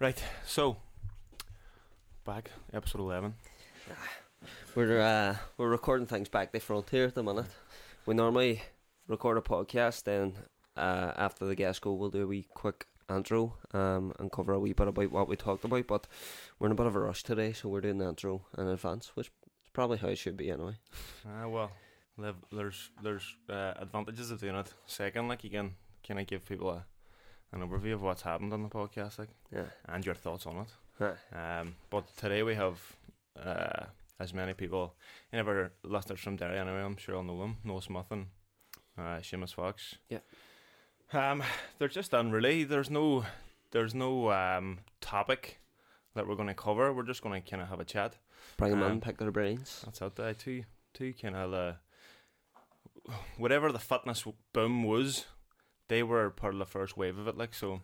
Right, so back episode eleven. We're uh, we're recording things back the front here at the minute. We normally record a podcast, then uh, after the guests go, we'll do a wee quick intro um, and cover a wee bit about what we talked about. But we're in a bit of a rush today, so we're doing the intro in advance, which is probably how it should be anyway. Uh, well, there's there's uh, advantages of doing it. Second, like you can kind of give people a an overview of what's happened on the podcast, like Yeah. and your thoughts on it. Huh. Um, but today we have uh, as many people. Of our listeners from Derry, anyway, I'm sure I'll know them. Noel Smith and uh, Seamus Fox. Yeah. Um, they're just unreally. There's no, there's no um topic that we're going to cover. We're just going to kind of have a chat. Bring them Um, in, pick their brains. That's out there. Two, two kind of uh, whatever the fitness boom was, they were part of the first wave of it. Like so,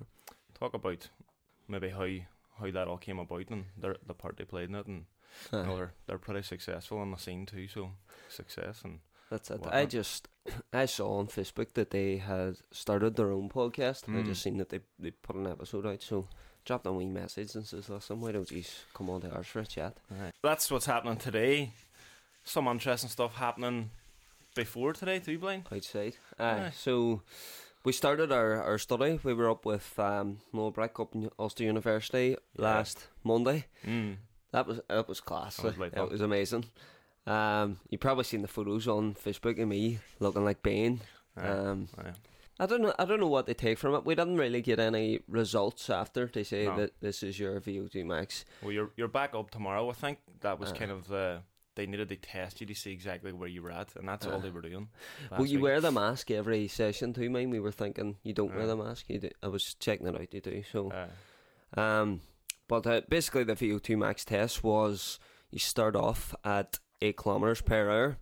talk about maybe how how that all came about and their, the part they played in it, and you know, they're they're pretty successful on the scene too. So success and That's it. I just I saw on Facebook that they had started their own podcast. and I Mm. just seen that they they put an episode out, so dropped them a wee message and says, "Listen, why don't you come on to ours for a chat?" that's what's happening today. Some interesting stuff happening before today too, Blaine. outside. Aye. Aye. So we started our, our study. We were up with um, Noel Brick up in Ulster University last Monday. Mm. That was that was class. That was it was amazing. Um, you probably seen the photos on Facebook of me looking like Bane. Aye. Um, Aye. I don't know. I don't know what they take from it. We didn't really get any results after they say No. that this is your VO2 max. Well, you're you're back up tomorrow. I think that was Uh. kind of the they needed to test you to see exactly where you were at, and that's all Uh. they were doing. Last you week. wear the mask every session too? Mine. We were thinking you don't wear Uh. the mask. You do. I was checking it out. You do. So. Uh, Um, but uh, basically, the VO2 max test was you start off at eight kilometers per hour,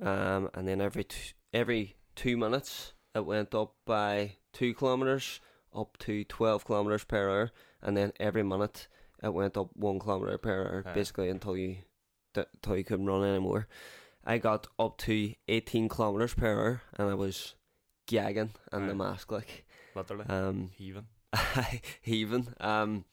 um, and then every t- every two minutes it went up by two kilometers up to twelve kilometers per hour, and then every minute it went up one kilometer per hour, Ah. basically until you t- until you couldn't run anymore. I got up to eighteen kilometers per hour, and I was gagging in the mask like. literally Um, heaving. heaving. Um,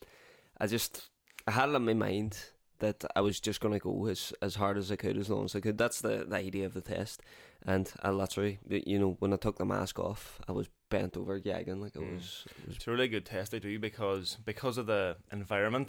I just I had it in my mind that I was just gonna go as as hard as I could, as long as I could. That's the, the idea of the test. And I literally, you know, when I took the mask off, I was bent over gagging like it Mm. was. It was It's a really good test they do because because of the environment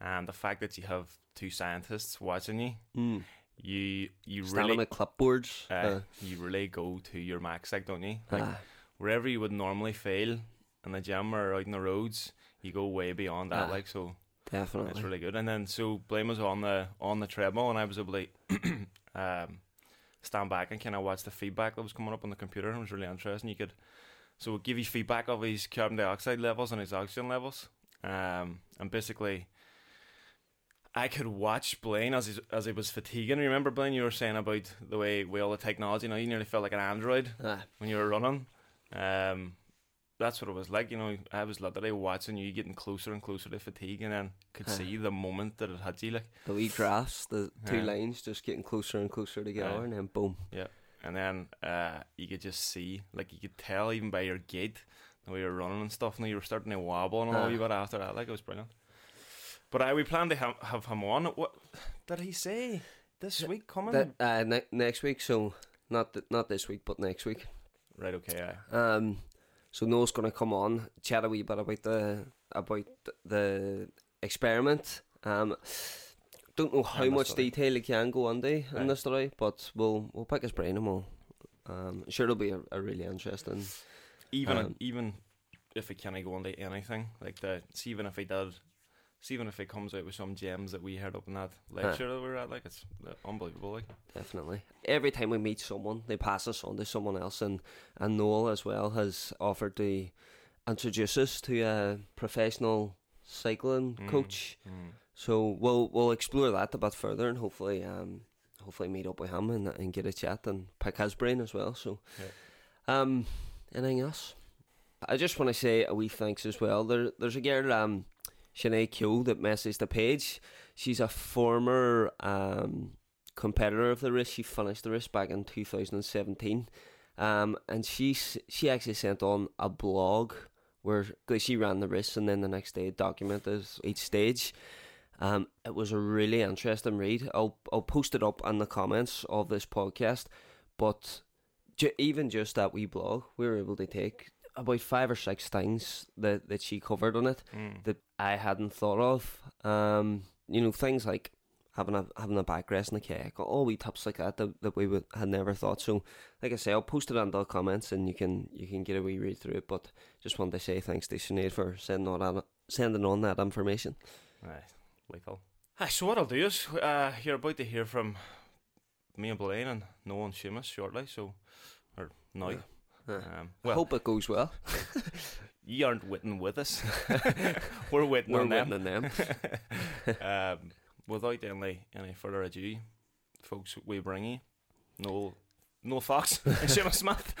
and the fact that you have two scientists watching you, mm, you you standing really with clipboards. uh, you really go to your max, like don't you? Like ah, wherever you would normally fail in the gym or out in the roads, you go way beyond that. Ah, like so, definitely. it's really good. And then so Blaine was on the on the treadmill, and I was able to um, stand back and kind of watch the feedback that was coming up on the computer. And it was really interesting. You could so it give you feedback of his carbon dioxide levels and his oxygen levels, um, and basically. I could watch Blaine as he, as he was fatiguing. Remember, Blaine, you were saying about the way with all the technology now, you nearly felt like an android Ah, when you were running. Um, that's what it was like. You know, I was literally watching you getting closer and closer to fatigue, and then could Aye. see the moment that it had you. Like, the wee graphs, the two Yeah. lines just getting closer and closer together, Aye. and then boom. Yeah, and then uh, you could just see, like, you could tell even by your gait, the way you're running and stuff. And you were starting to wobble and all Aye. you got after that. Like, it was brilliant. But I we plan to ha- have him on. What did he say this week coming? That uh, ne- next week, so not th- not this week, but next week. right. Okay. Aye. Um, so Noel's going to come on, chat a wee bit about the about the experiment. Um, don't know how much study. detail he can go into in the story, but we'll we'll pick his brain and we'll. Um, sure, it'll be a, a really interesting. even Um, even if he can't go into anything like that, even if he did, see even if it comes out with some gems that we heard up in that lecture that we were at, like it's uh, unbelievable. Like Definitely. Every time we meet someone, they pass us on to someone else, and and Noel as well has offered to introduce us to a professional cycling Mm, coach. mm. So we'll we'll explore that a bit further and hopefully um hopefully meet up with him and, and get a chat and pick his brain as well. So um anything else? I just want to say a wee thanks as well. There there's a girl um Sinead Q that messaged the page. She's a former um competitor of the race. She finished the race back in 2017. Um, and she she actually sent on a blog where she ran the race and then the next day documented each stage. Um, it was a really interesting read. I'll I'll post it up in the comments of this podcast, but ju- even just that wee blog, we were able to take about five or six things that, that she covered on it Mm. that I hadn't thought of. Um, you know, things like having a having a backrest in the kayak, all wee tips like that that, that we would, had never thought. So, like I say, I'll post it under the comments and you can you can get a wee read through it. But just wanted to say thanks to Sinead for sending on that, sending on that information. Aye, lethal. Aye, so what I'll do is, uh, you're about to hear from me and Blaine and Noel and Seamus shortly, so, or now. Yeah. Um, I well, hope it goes well. you aren't waiting with us. We're waiting We're on them. on them. um, without any, any further ado, folks, we bring you Noel, Noel Fox and Seamus Smith.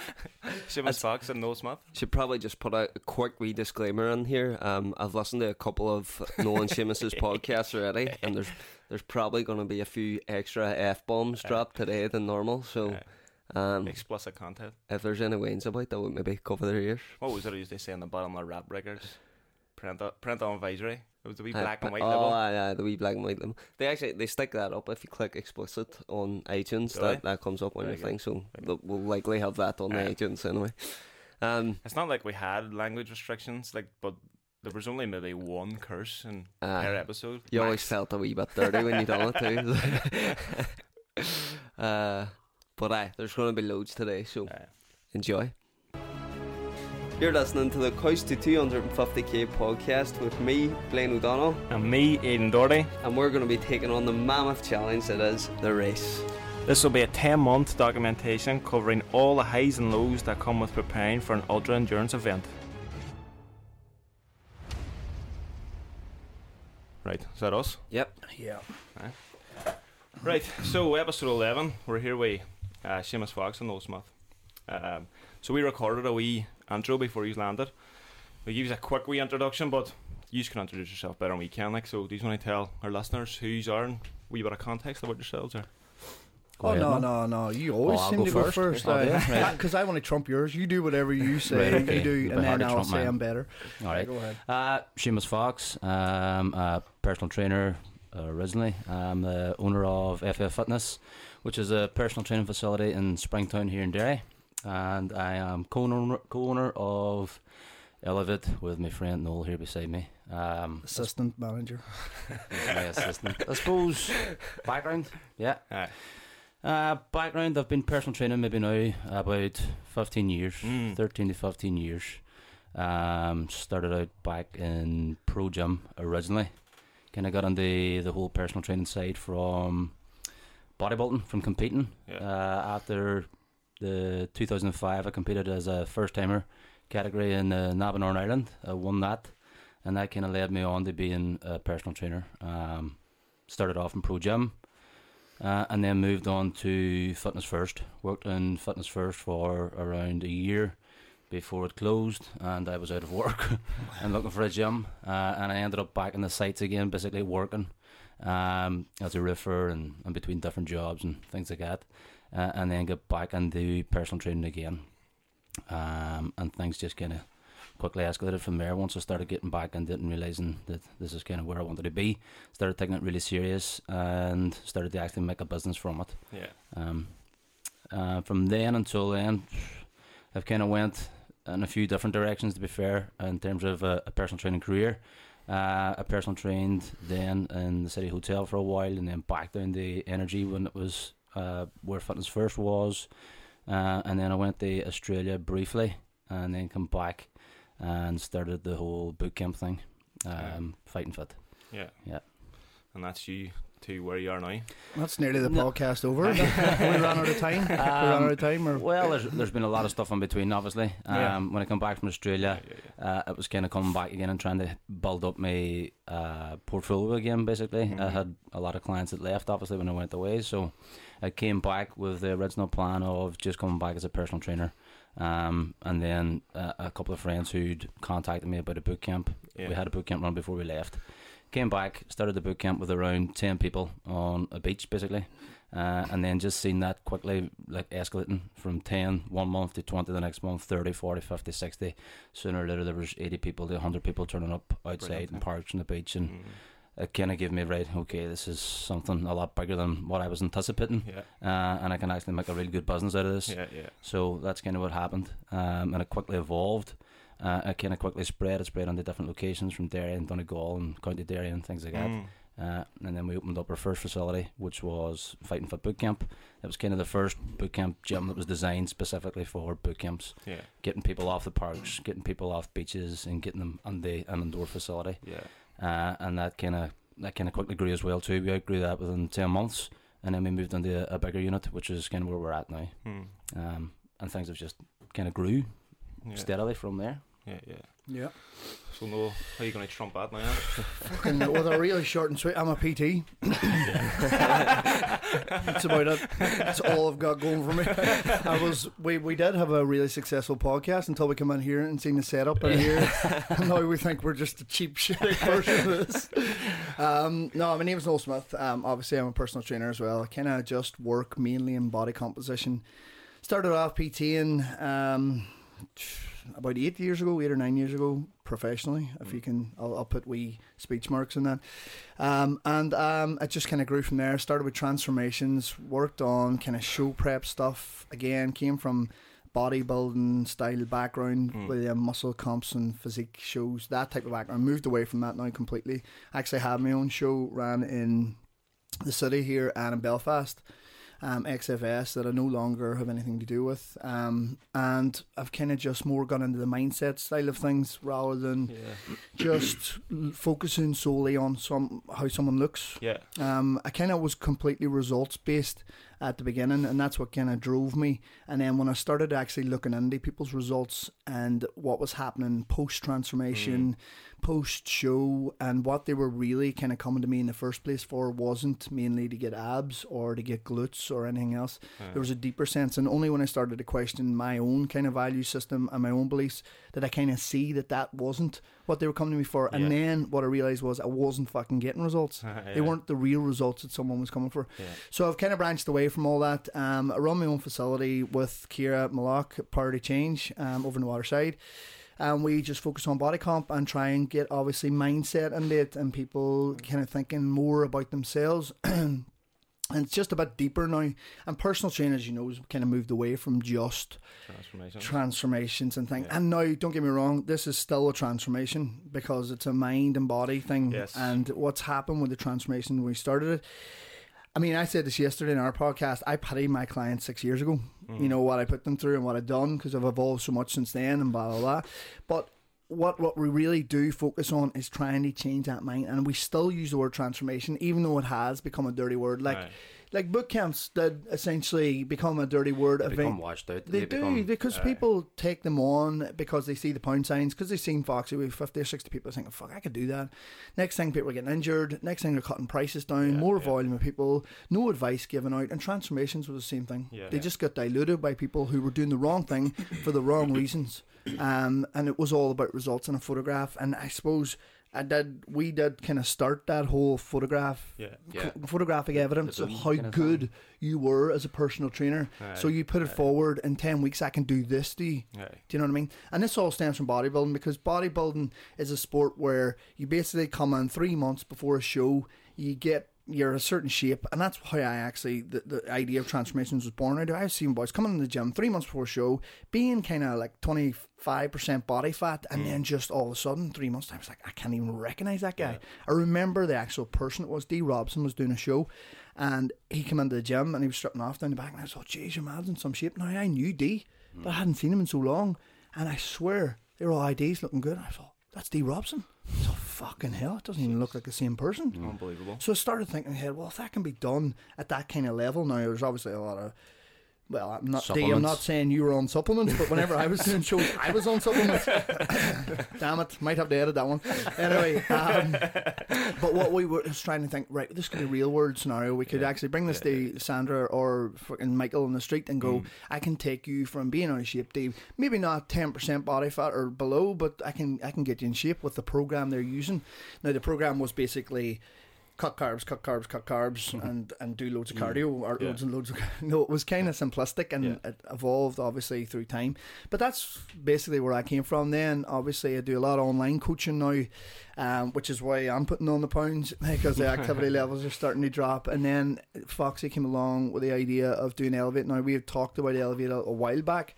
Seamus Fox and Noel Smith. Should probably just put a quick wee disclaimer in here. Um, I've listened to a couple of Noel and Seamus's podcasts already, and there's there's probably going to be a few extra f bombs Uh, dropped today than normal. So, Uh, um, explicit content. if there's any wins about that, would maybe cover their ears. What was it I used to say on the bottom of rap records? Parental, parental advisory. It was the wee Uh, black and white oh, label. aye, aye, the wee black and white label. They actually they stick that up if you click explicit on iTunes. Do that they? that comes up on your thing. So we'll likely have that on the iTunes anyway. Um, It's not like we had language restrictions, like, but there was only maybe one curse in aye. per episode. You always max. felt a wee bit dirty when you done it too. uh, but aye, there's going to be loads today, so Aye. enjoy. You're listening to the Couch to 250k podcast with me, Blaine O'Donnell, And me, Aidan Doherty. and we're going to be taking on the mammoth challenge that is the race. This will be a 10 month documentation covering all the highs and lows that come with preparing for an ultra endurance event. Right, is that us? Yep. Yeah. Right, so episode 11, we're here with uh, Seamus Fox and Noel Smith. Um, so we recorded a wee intro before he's landed. We give you a quick wee introduction, but you can introduce yourself better than we can. Like, so do you want to tell our listeners who you are and wee bit of context about yourselves? Or? Oh ahead, no, man. no, no! You always Oh, seem go to first. go first, I'll do because I want to trump yours. You do whatever you say, Right, okay. you do, and then I'll trump say mine. I'm better. All right. Go ahead. Uh, Seamus Fox, um, a personal trainer uh, originally. I'm the owner of FF Fitness, which is a personal training facility in Springtown here in Derry. And I am co-owner, co-owner of Elevate with my friend Noel here beside me. Um, Assistant manager. my assistant. I suppose background, yeah. Aye. Uh, background, I've been personal training maybe now about 15 years, Mm. 13 to 15 years. Um, started out back in Pro Gym originally. Kind of got on the, the whole personal training side from bodybuilding, from competing. Yeah. Uh, after the 2005, I competed as a first timer category in uh, Nabanor Ireland. I won that, and that kind of led me on to being a personal trainer. Um, started off in Pro Gym, uh, and then moved on to Fitness First. Worked in Fitness First for around a year before it closed, and I was out of work and looking for a gym. Uh, and I ended up back in the sites again, basically working um, as a roofer and, and between different jobs and things like that. Uh, and then get back and do personal training again. Um, and things just kind of quickly escalated from there. Once I started getting back and didn't realizing that this is kind of where I wanted to be, started taking it really serious and started to actually make a business from it. Yeah. Um, uh, from then until then, I've kind of went in a few different directions. To be fair, in terms of a, a personal training career, uh, I personal trained then in the City Hotel for a while, and then back down to Energy when it was uh, where Fitness First was, uh, and then I went to Australia briefly, and then come back and started the whole boot camp thing, um, fighting fit. Yeah. Yeah. And that's you to where you are now. That's nearly the No. podcast over. we ran out of time. we ran out of time. Or Well, there's there's been a lot of stuff in between, obviously. Um, Yeah. When I come back from Australia, yeah, yeah. uh, it was kind of coming back again and trying to build up my uh, portfolio again. Basically, I Mhm. had a lot of clients that left, obviously, when I went away. So I came back with the original plan of just coming back as a personal trainer Um, and then uh, a couple of friends who'd contacted me about a boot camp. Yeah. We had a boot camp run before we left. Came back, started the boot camp with around 10 people on a beach, basically. Uh, and then just seen that quickly like escalating from 10 one month to 20 the next month 30 40 50 60 sooner or later there was 80 people to 100 people turning up outside Brilliant, and parks on the beach and Mm. it kind of gave me right okay this is something a lot bigger than what i was anticipating Yeah. uh, and i can actually make a really good business out of this Yeah. Yeah. so that's kind of what happened um, and it quickly evolved uh, it kind of quickly spread it spread onto different locations from derry and donegal and county derry and things like that Mm. uh, and then we opened up our first facility, which was Fighting Fit Boot Camp. It was kind of the first boot camp gym that was designed specifically for boot camps, Yeah. getting people off the parks, getting people off beaches, and getting them on the an indoor facility. Yeah. Uh, and that kind of that kind of quickly grew as well too. We outgrew that within ten months, and then we moved into a, a bigger unit, which is kind of where we're at now. Mm. Um, and things have just kind of grew Yeah. steadily from there. Yeah. Yeah. Yeah. So no, how are you going to trump that now? Fucking with a really short and sweet. I'm a PT. That's about it. That's all I've got going for me. I was we we did have a really successful podcast until we come in here and seen the setup in here. and now we think we're just a cheap shitty version of this. Um, no, my name is Noel Smith. Um, obviously I'm a personal trainer as well. I kind of just work mainly in body composition. Started off PTing um, about eight years ago, eight or nine years ago, professionally. If you can, I'll, I'll put wee speech marks in that. Um, and um, it just kind of grew from there. Started with transformations, worked on kind of show prep stuff. Again, came from bodybuilding style background Mm. with um, muscle comps and physique shows, that type of background. Moved away from that now completely. Actually, have my own show ran in the city here and in Belfast um, XFS that I no longer have anything to do with. Um, and I've kind of just more gone into the mindset style of things rather than Yeah. just focusing solely on some how someone looks. Yeah. Um, I kind of was completely results based at the beginning, and that's what kind of drove me. And then when I started actually looking into people's results and what was happening post transformation, post show, and what they were really kind of coming to me in the first place for wasn't mainly to get abs or to get glutes or anything else. Yeah. There was a deeper sense, and only when I started to question my own kind of value system and my own beliefs did I kind of see that that wasn't what they were coming to me for. And Yeah. then what I realized was I wasn't fucking getting results. They weren't the real results that someone was coming for. Yeah. So I've kind of branched away from all that. Um, I run my own facility with Kira Malak, Party Change, um, over in the waterside. And we just focus on body comp and try and get obviously mindset into it and people kind of thinking more about themselves. and it's just a bit deeper now. And personal training, as you know, has kind of moved away from just Transformation. transformations and things. Yeah. And now, don't get me wrong, this is still a transformation because it's a mind and body thing. Yes. And what's happened with the transformation when we started it. I mean, I said this yesterday in our podcast. I pitied my clients six years ago. Mm. You know what I put them through and what I've done because I've evolved so much since then and blah blah blah. But what what we really do focus on is trying to change that mind, and we still use the word transformation, even though it has become a dirty word. Like Aye. like boot camps did essentially become a dirty word. They event- become washed out. they, do become, because Aye. people take them on because they see the pound signs because they've seen Foxy with 50 or 60 people thinking, fuck, I could do that. Next thing, people are getting injured. Next thing, they're cutting prices down. Yeah, more yeah. volume of people. No advice given out. And transformations were the same thing. Yeah. they Yeah. just got diluted by people who were doing the wrong thing for the wrong reasons. Um, and it was all about results in a photograph. And I suppose I did. We did kind of start that whole photograph. Yeah. Yeah. Photographic evidence of how kind of good thing. you were as a personal trainer. So you put it Aye. forward in 10 weeks, I can do this to you. Aye. Do you know what I mean? And this all stems from bodybuilding because bodybuilding is a sport where you basically come in three months before a show, you get you're a certain shape, and that's how I actually the, the idea of transformations was born out of. I've seen boys coming in the gym three months before a show, being kind of like twenty five percent body fat, and mm. then just all of a sudden three months time, I was like, I can't even recognize that guy. I remember the actual person it was. D Robson was doing a show, and he came into the gym and he was stripping off down the back, and I was thought, geez, your man's in some shape. Now I knew D, mm. but I hadn't seen him in so long, and I swear they were all oh, IDs looking good. I thought, that's D Robson. Fucking hell, it doesn't even look like the same person. Unbelievable. So I started thinking in my head, well, if that can be done at that kind of level now, there's obviously a lot of well, I'm not. Dee, I'm not saying you were on supplements, but whenever I was doing shows, I was on supplements. Damn it, might have to edit that one. Anyway, um, but what we were just trying to think, right? This could be a real world scenario. We could Yeah. actually bring this Yeah, to Sandra or fucking Michael on the street and go. Mm. I can take you from being out of shape, Dave. Maybe not ten percent body fat or below, but I can I can get you in shape with the program they're using. Now the program was basically cut carbs, cut carbs, cut carbs, and and do loads of cardio or Yeah. loads and loads of. No, it was kind of simplistic and Yeah. it evolved obviously through time. But that's basically where I came from. Then obviously I do a lot of online coaching now, um, which is why I'm putting on the pounds because the activity levels are starting to drop. And then Foxy came along with the idea of doing Elevate. Now we have talked about Elevate a, a while back.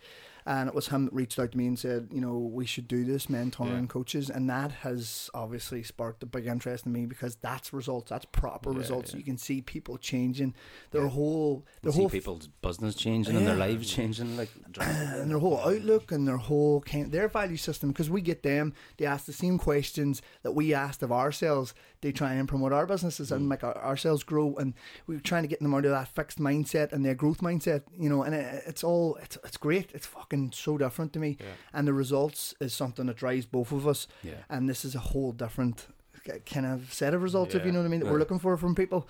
And it was him that reached out to me and said, you know, we should do this, mentoring Yeah. coaches. And that has obviously sparked a big interest in me because that's results. That's proper Yeah, results. yeah. You can see people changing their whole, You their see whole people's business changing and their lives changing. Like, and their whole outlook and their whole their value system because we get them they ask the same questions that we asked of ourselves they try and promote our businesses and mm. make our, ourselves grow and we're trying to get them out of that fixed mindset and their growth mindset you know and it, it's all it's, it's great it's fucking so different to me Yeah. and the results is something that drives both of us yeah. and this is a whole different kind of set of results if you know what I mean that we're looking for from people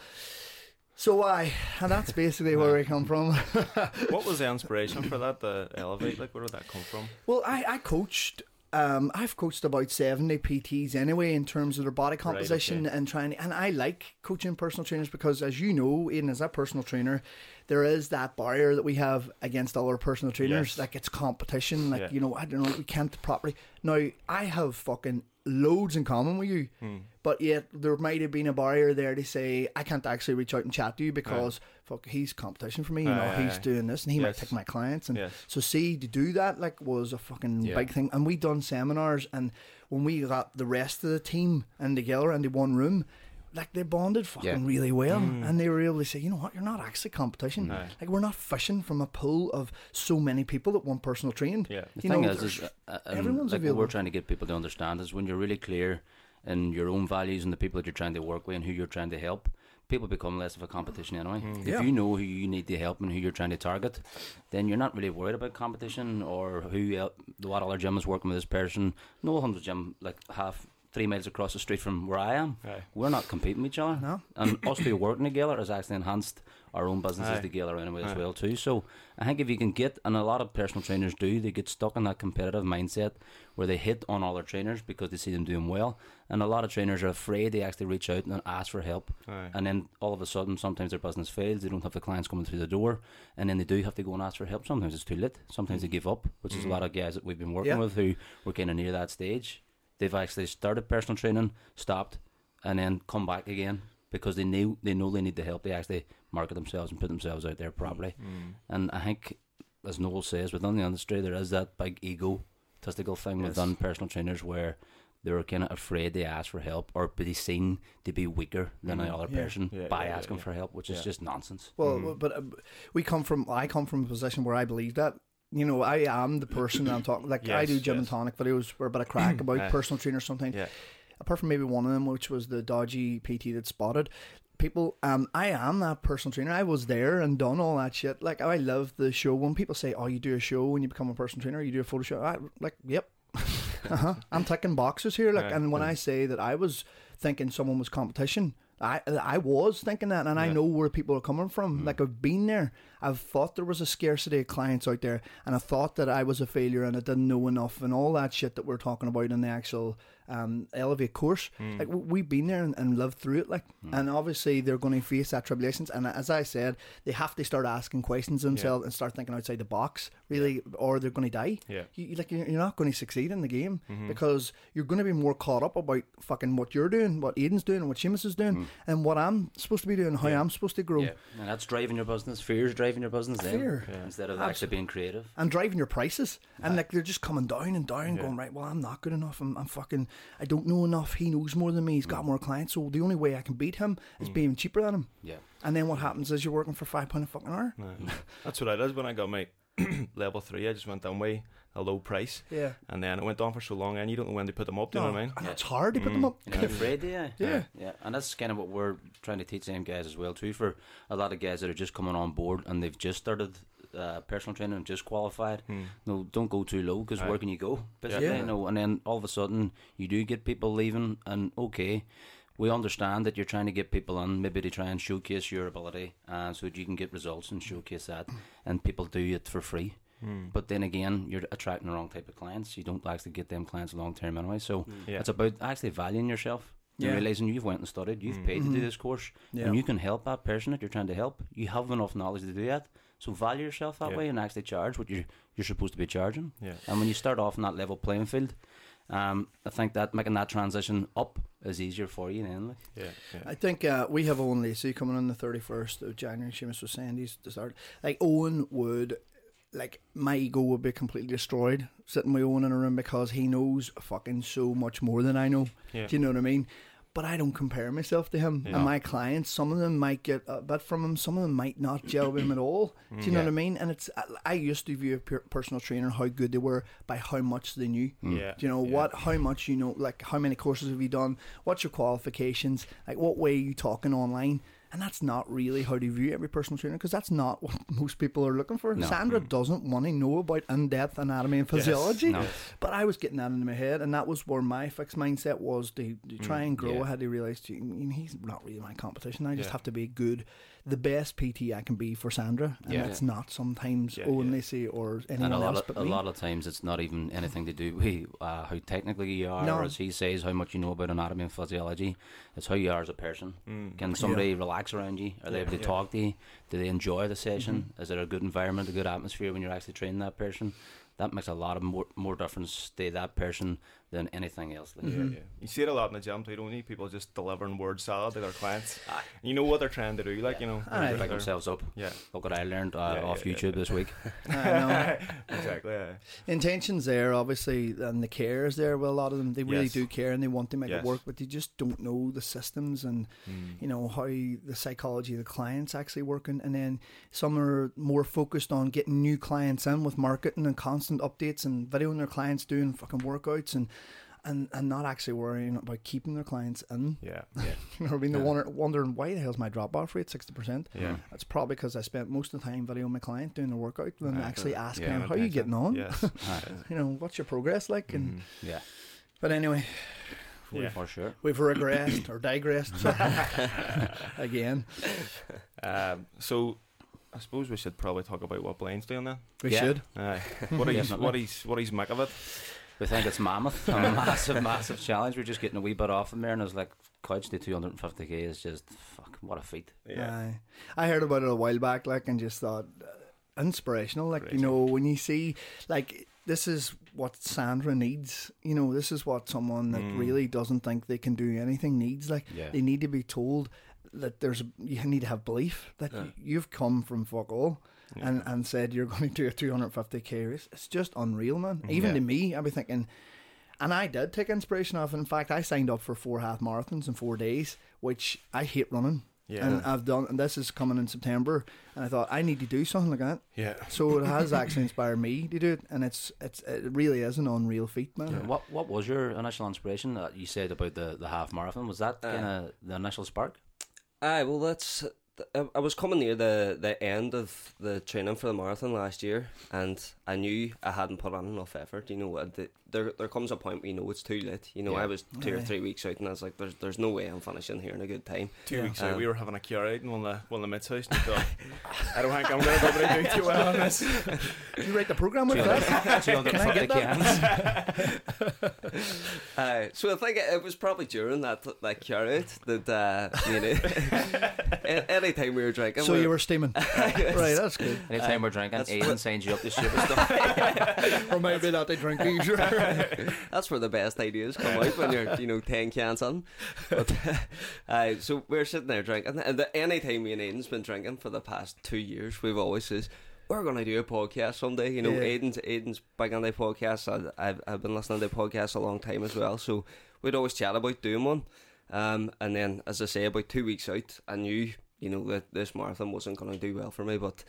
so why? and that's basically where we come from what was the inspiration for that? The elevate, like where did that come from? Well, I, I coached. Um, I've coached about seventy PTs anyway in terms of their body composition okay. and trying. And I like coaching personal trainers because, as you know, Aiden, as a personal trainer, there is that barrier that we have against other personal trainers. Yes. Like it's competition. Like Yeah. you know, I don't know, we can't properly. Now I have fucking loads in common with you, Hmm. but yet there might have been a barrier there to say I can't actually reach out and chat to you because fuck, he's competition for me. You Aye, know, aye, he's aye. doing this and he might Yes. take my clients and Yes. so see to do that like was a fucking Yeah. big thing. And we done seminars and when we got the rest of the team and together into one room, like they bonded fucking Yeah. really well. Mm. And they were able to say, you know what, you're not actually competition. No. Like we're not fishing from a pool of so many people that want personal trained. Yeah. The You thing know, is, is uh, and everyone's like what available. we're trying to get people to understand is when you're really clear in your own values and the people that you're trying to work with and who you're trying to help, people become less of a competition anyway. Mm. If you know who you need to help and who you're trying to target, then you're not really worried about competition or who el- what other gym is working with this person. No hundred gym like half three miles across the street from where I am. Aye. We're not competing with each other. No. And us two working together has actually enhanced our own businesses Aye. together anyway as well too. So I think if you can get, and a lot of personal trainers do, they get stuck in that competitive mindset where they hit on other trainers because they see them doing well, and a lot of trainers are afraid they actually reach out and ask for help. Aye. And then all of a sudden, sometimes their business fails. They don't have the clients coming through the door, and then they do have to go and ask for help. Sometimes it's too late. Sometimes they mm. give up, which is a mm. lot of guys that we've been working Yeah. with who were kind of near that stage. They've actually started personal training, stopped, and then come back again because they knew they know they need the help. They actually market themselves and put themselves out there properly. Mm. And I think, as Noel says, within the industry, there is that big egotistical thing Yes. within personal trainers where they're kind of afraid to ask for help or be seen to be weaker than Mhm. the other Yeah. person Yeah, by yeah, yeah, asking yeah. for help, which is just nonsense. Well, Mhm. but uh, we come from I come from a position where I believe that. You know, I am the person that I'm talking. Like I do gym and tonic videos where a bit of crack about Aye. personal trainers sometimes. Yeah. apart from maybe one of them, which was the dodgy PT that spotted people. Um, I am that personal trainer. I was there and done all that shit. Like I love the show. When people say, "Oh, you do a show when you become a personal trainer, you do a photo show," I like, yep. uh-huh. I'm ticking boxes here. Like, and when. I say that I was thinking someone was competition. I I was thinking that, and I know where people are coming from. Mm. Like I've been there. I've thought there was a scarcity of clients out there, and I thought that I was a failure and I didn't know enough, and all that shit that we're talking about in the actual um, Elevate course. Mm. Like we've been there and, and lived through it. Like, and obviously they're going to face that tribulations. And as I said, they have to start asking questions themselves and start thinking outside the box, really, or they're going to die. Yeah. You, you- like you're you're not going to succeed in the game Mhm. because you're going to be more caught up about fucking what you're doing, what Aiden's doing, and what Seamus is doing, Mm. and what I'm supposed to be doing, how Yeah. I'm supposed to grow, Yeah, and that's driving your business. Fear's driving your business then, Fear. Yeah. instead of Abs- actually being creative. and driving your prices. And like they're just coming down and down, Yeah. going right. Well, I'm not good enough. I'm, I'm fucking. I don't know enough. He knows more than me. He's got more clients. So the only way I can beat him is Mm. being cheaper than him. Yeah, And then what happens is you're working for five pound a fucking hour. No. That's what I did when I got my level three. I just went down way a low price, Yeah. and then it went on for so long, and you don't know when they put them up. Do you know what I mean? And it's hard to put them Mm. up. you're afraid, yeah. Yeah. Yeah, and that's kind of what we're trying to teach them guys as well too. For a lot of guys that are just coming on board and they've just started uh, personal training and just qualified. Hmm. No, don't go too low because Aye. where can you go? Basically, Yeah. you know, and then all of a sudden you do get people leaving, and okay, we understand that you're trying to get people on, maybe to try and showcase your ability, uh, so that you can get results and showcase that, and people do it for free. Hmm. But then again, you're attracting the wrong type of clients. You don't actually get them clients long term anyway. So Yeah. it's about actually valuing yourself. Yeah. And realizing you've went and studied, you've paid to do Mhm. this course, Yeah. and you can help that person that you're trying to help. You have enough knowledge to do that. So value yourself that Yeah. way and actually charge what you're you're supposed to be charging. Yeah. And when you start off in that level playing field, um, I think that making that transition up is easier for you then. Like. Yeah. Yeah. I think uh, we have Owen Lacey coming on the 31st of January. Seamus was saying he's to start. Like, Owen would, like, my ego would be completely destroyed sitting with Owen in a room because he knows fucking so much more than I know. Yeah. Do you know what I mean? But I don't compare myself to him. Yeah. And my clients, some of them might get a bit from him, some of them might not gel with him at all. Do you know what I mean? And it's, I, I used to view a personal trainer how good they were by how much they knew. Mm. Yeah. Do you know yeah. what? How much you know? Like how many courses have you done? What's your qualifications? Like what way are you talking online? And that's not really how to view every personal trainer because that's not what most people are looking for. No. Sandra doesn't want to know about in-depth anatomy and Yes. physiology. No. But I was getting that into my head, and that was where my fixed mindset was to, to try Mm, and grow. yeah. I had to realize he's not really my competition. I just Yeah. have to be good, the best PT I can be for Sandra, and Yeah. it's not sometimes Yeah, Owen yeah. Lacey or anyone And a lot, else of, but a me. lot of times it's not even anything to do with uh, how technically you are, No. or as he says, how much you know about anatomy and physiology. It's how you are as a person. Mm. Can somebody relax around you? Are they able to yeah. talk to you? Do they enjoy the session? Mm-hmm. Is there a good environment, a good atmosphere when you're actually training that person? That makes a lot of more, more difference to that person than anything else. Like, Mm-hmm. Yeah, yeah. You see it a lot in the gym too, don't you? People just delivering word salad to their clients. You know what they're trying to do, like you know. Aye. Pick they're- themselves up. Yeah. Look what I learned uh, Yeah, off yeah, yeah, YouTube yeah. this week. I know. exactly. Yeah. intentions there obviously and the care is there with a lot of them they really Yes. do care and they want to make Yes. it work but they just don't know the systems and Mm. you know how the psychology of the clients actually working and then some are more focused on getting new clients in with marketing and constant updates and videoing their clients doing fucking workouts and and, and not actually worrying about keeping their clients in. Yeah. Yeah. You know, what I mean, they're Yeah. wonder, wondering why the hell's my drop off rate sixty percent. Yeah. That's probably because I spent most of the time videoing my client doing their workout than Aye. actually asking Yeah, how are you getting on. Yes. Aye. You know, what's your progress like? And Mhm. Yeah, but anyway, Yeah. for sure. we've regressed or digressed again. Um, so, I suppose we should probably talk about what Blaine's doing then. We Yeah. should. Aye. What he's Definitely. what he's what he's make of it. We think it's mammoth, a massive, massive challenge. We're just getting a wee bit off from there, and I was like, couch to 250k is just fuck, what a feat. Aye. I heard about it a while back, like, and just thought uh, inspirational. Like, you know, when you see, like, this is what Sandra needs. You know, this is what someone that Mm. really doesn't think they can do anything needs. Like, Yeah. they need to be told that there's, you need to have belief that Yeah. you've come from fuck all. Yeah. And, and said you're going to do a 250k race. It's just unreal, man. Even Yeah. to me, I'd be thinking, and I did take inspiration off. In fact, I signed up for four half marathons in four days, which I hate running. Yeah. And I've done, and this is coming in September, and I thought I need to do something like that. yeah. So it has actually inspired me to do it, and it's it's it really is an unreal feat, man. What What was your initial inspiration that you said about the, the half marathon? Was that Uh, kind of the initial spark? Aye, well, that's. I was coming near the, the end of the training for the marathon last year, and I knew I hadn't put on enough effort. You know, the, there there comes a point where you know it's too late. You know, Yeah. I was two or three weeks out, and I was like, "There's there's no way I'm finishing here in a good time." Two Yeah. weeks ago, Um, we were having a cure out in one of the one of the mid's house, and I thought, I don't think I'm going to be able to do too well on this. Did you write the program with that? Can I get that? Uh, so I think it, it was probably during that that cure out that uh, you know, a- anytime we were drinking, So we you were steaming, right? That's good. Any Anytime we're drinking, that's Aidan signs you up to stupid stuff. or maybe not. They drink either. That's where the best ideas come out when you're, you know, ten cans on. But uh, so we're sitting there drinking, and the, any time me and Aiden's been drinking for the past two years, we've always says we're gonna do a podcast someday. You know, Yeah. Aiden's Aiden's big on the podcast. I, I've I've been listening to the podcast a long time as well, so we'd always chat about doing one. Um, and then, as I say, about two weeks out, I knew, you know, that this marathon wasn't going to do well for me, but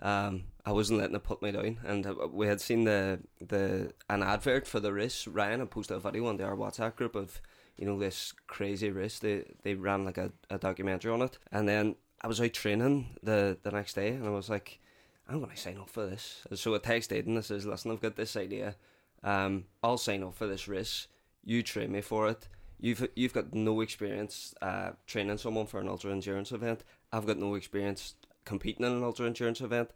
um, I wasn't letting it put me down. And uh, we had seen the the an advert for the race. Ryan had posted a video on our WhatsApp group of, you know, this crazy race. They they ran like a, a documentary on it, and then I was out training the the next day, and I was like. I'm to sign up for this. So I texted and I says, listen, I've got this idea. Um, I'll sign up for this race. You train me for it. You've you've got no experience uh, training someone for an ultra endurance event. I've got no experience competing in an ultra endurance event.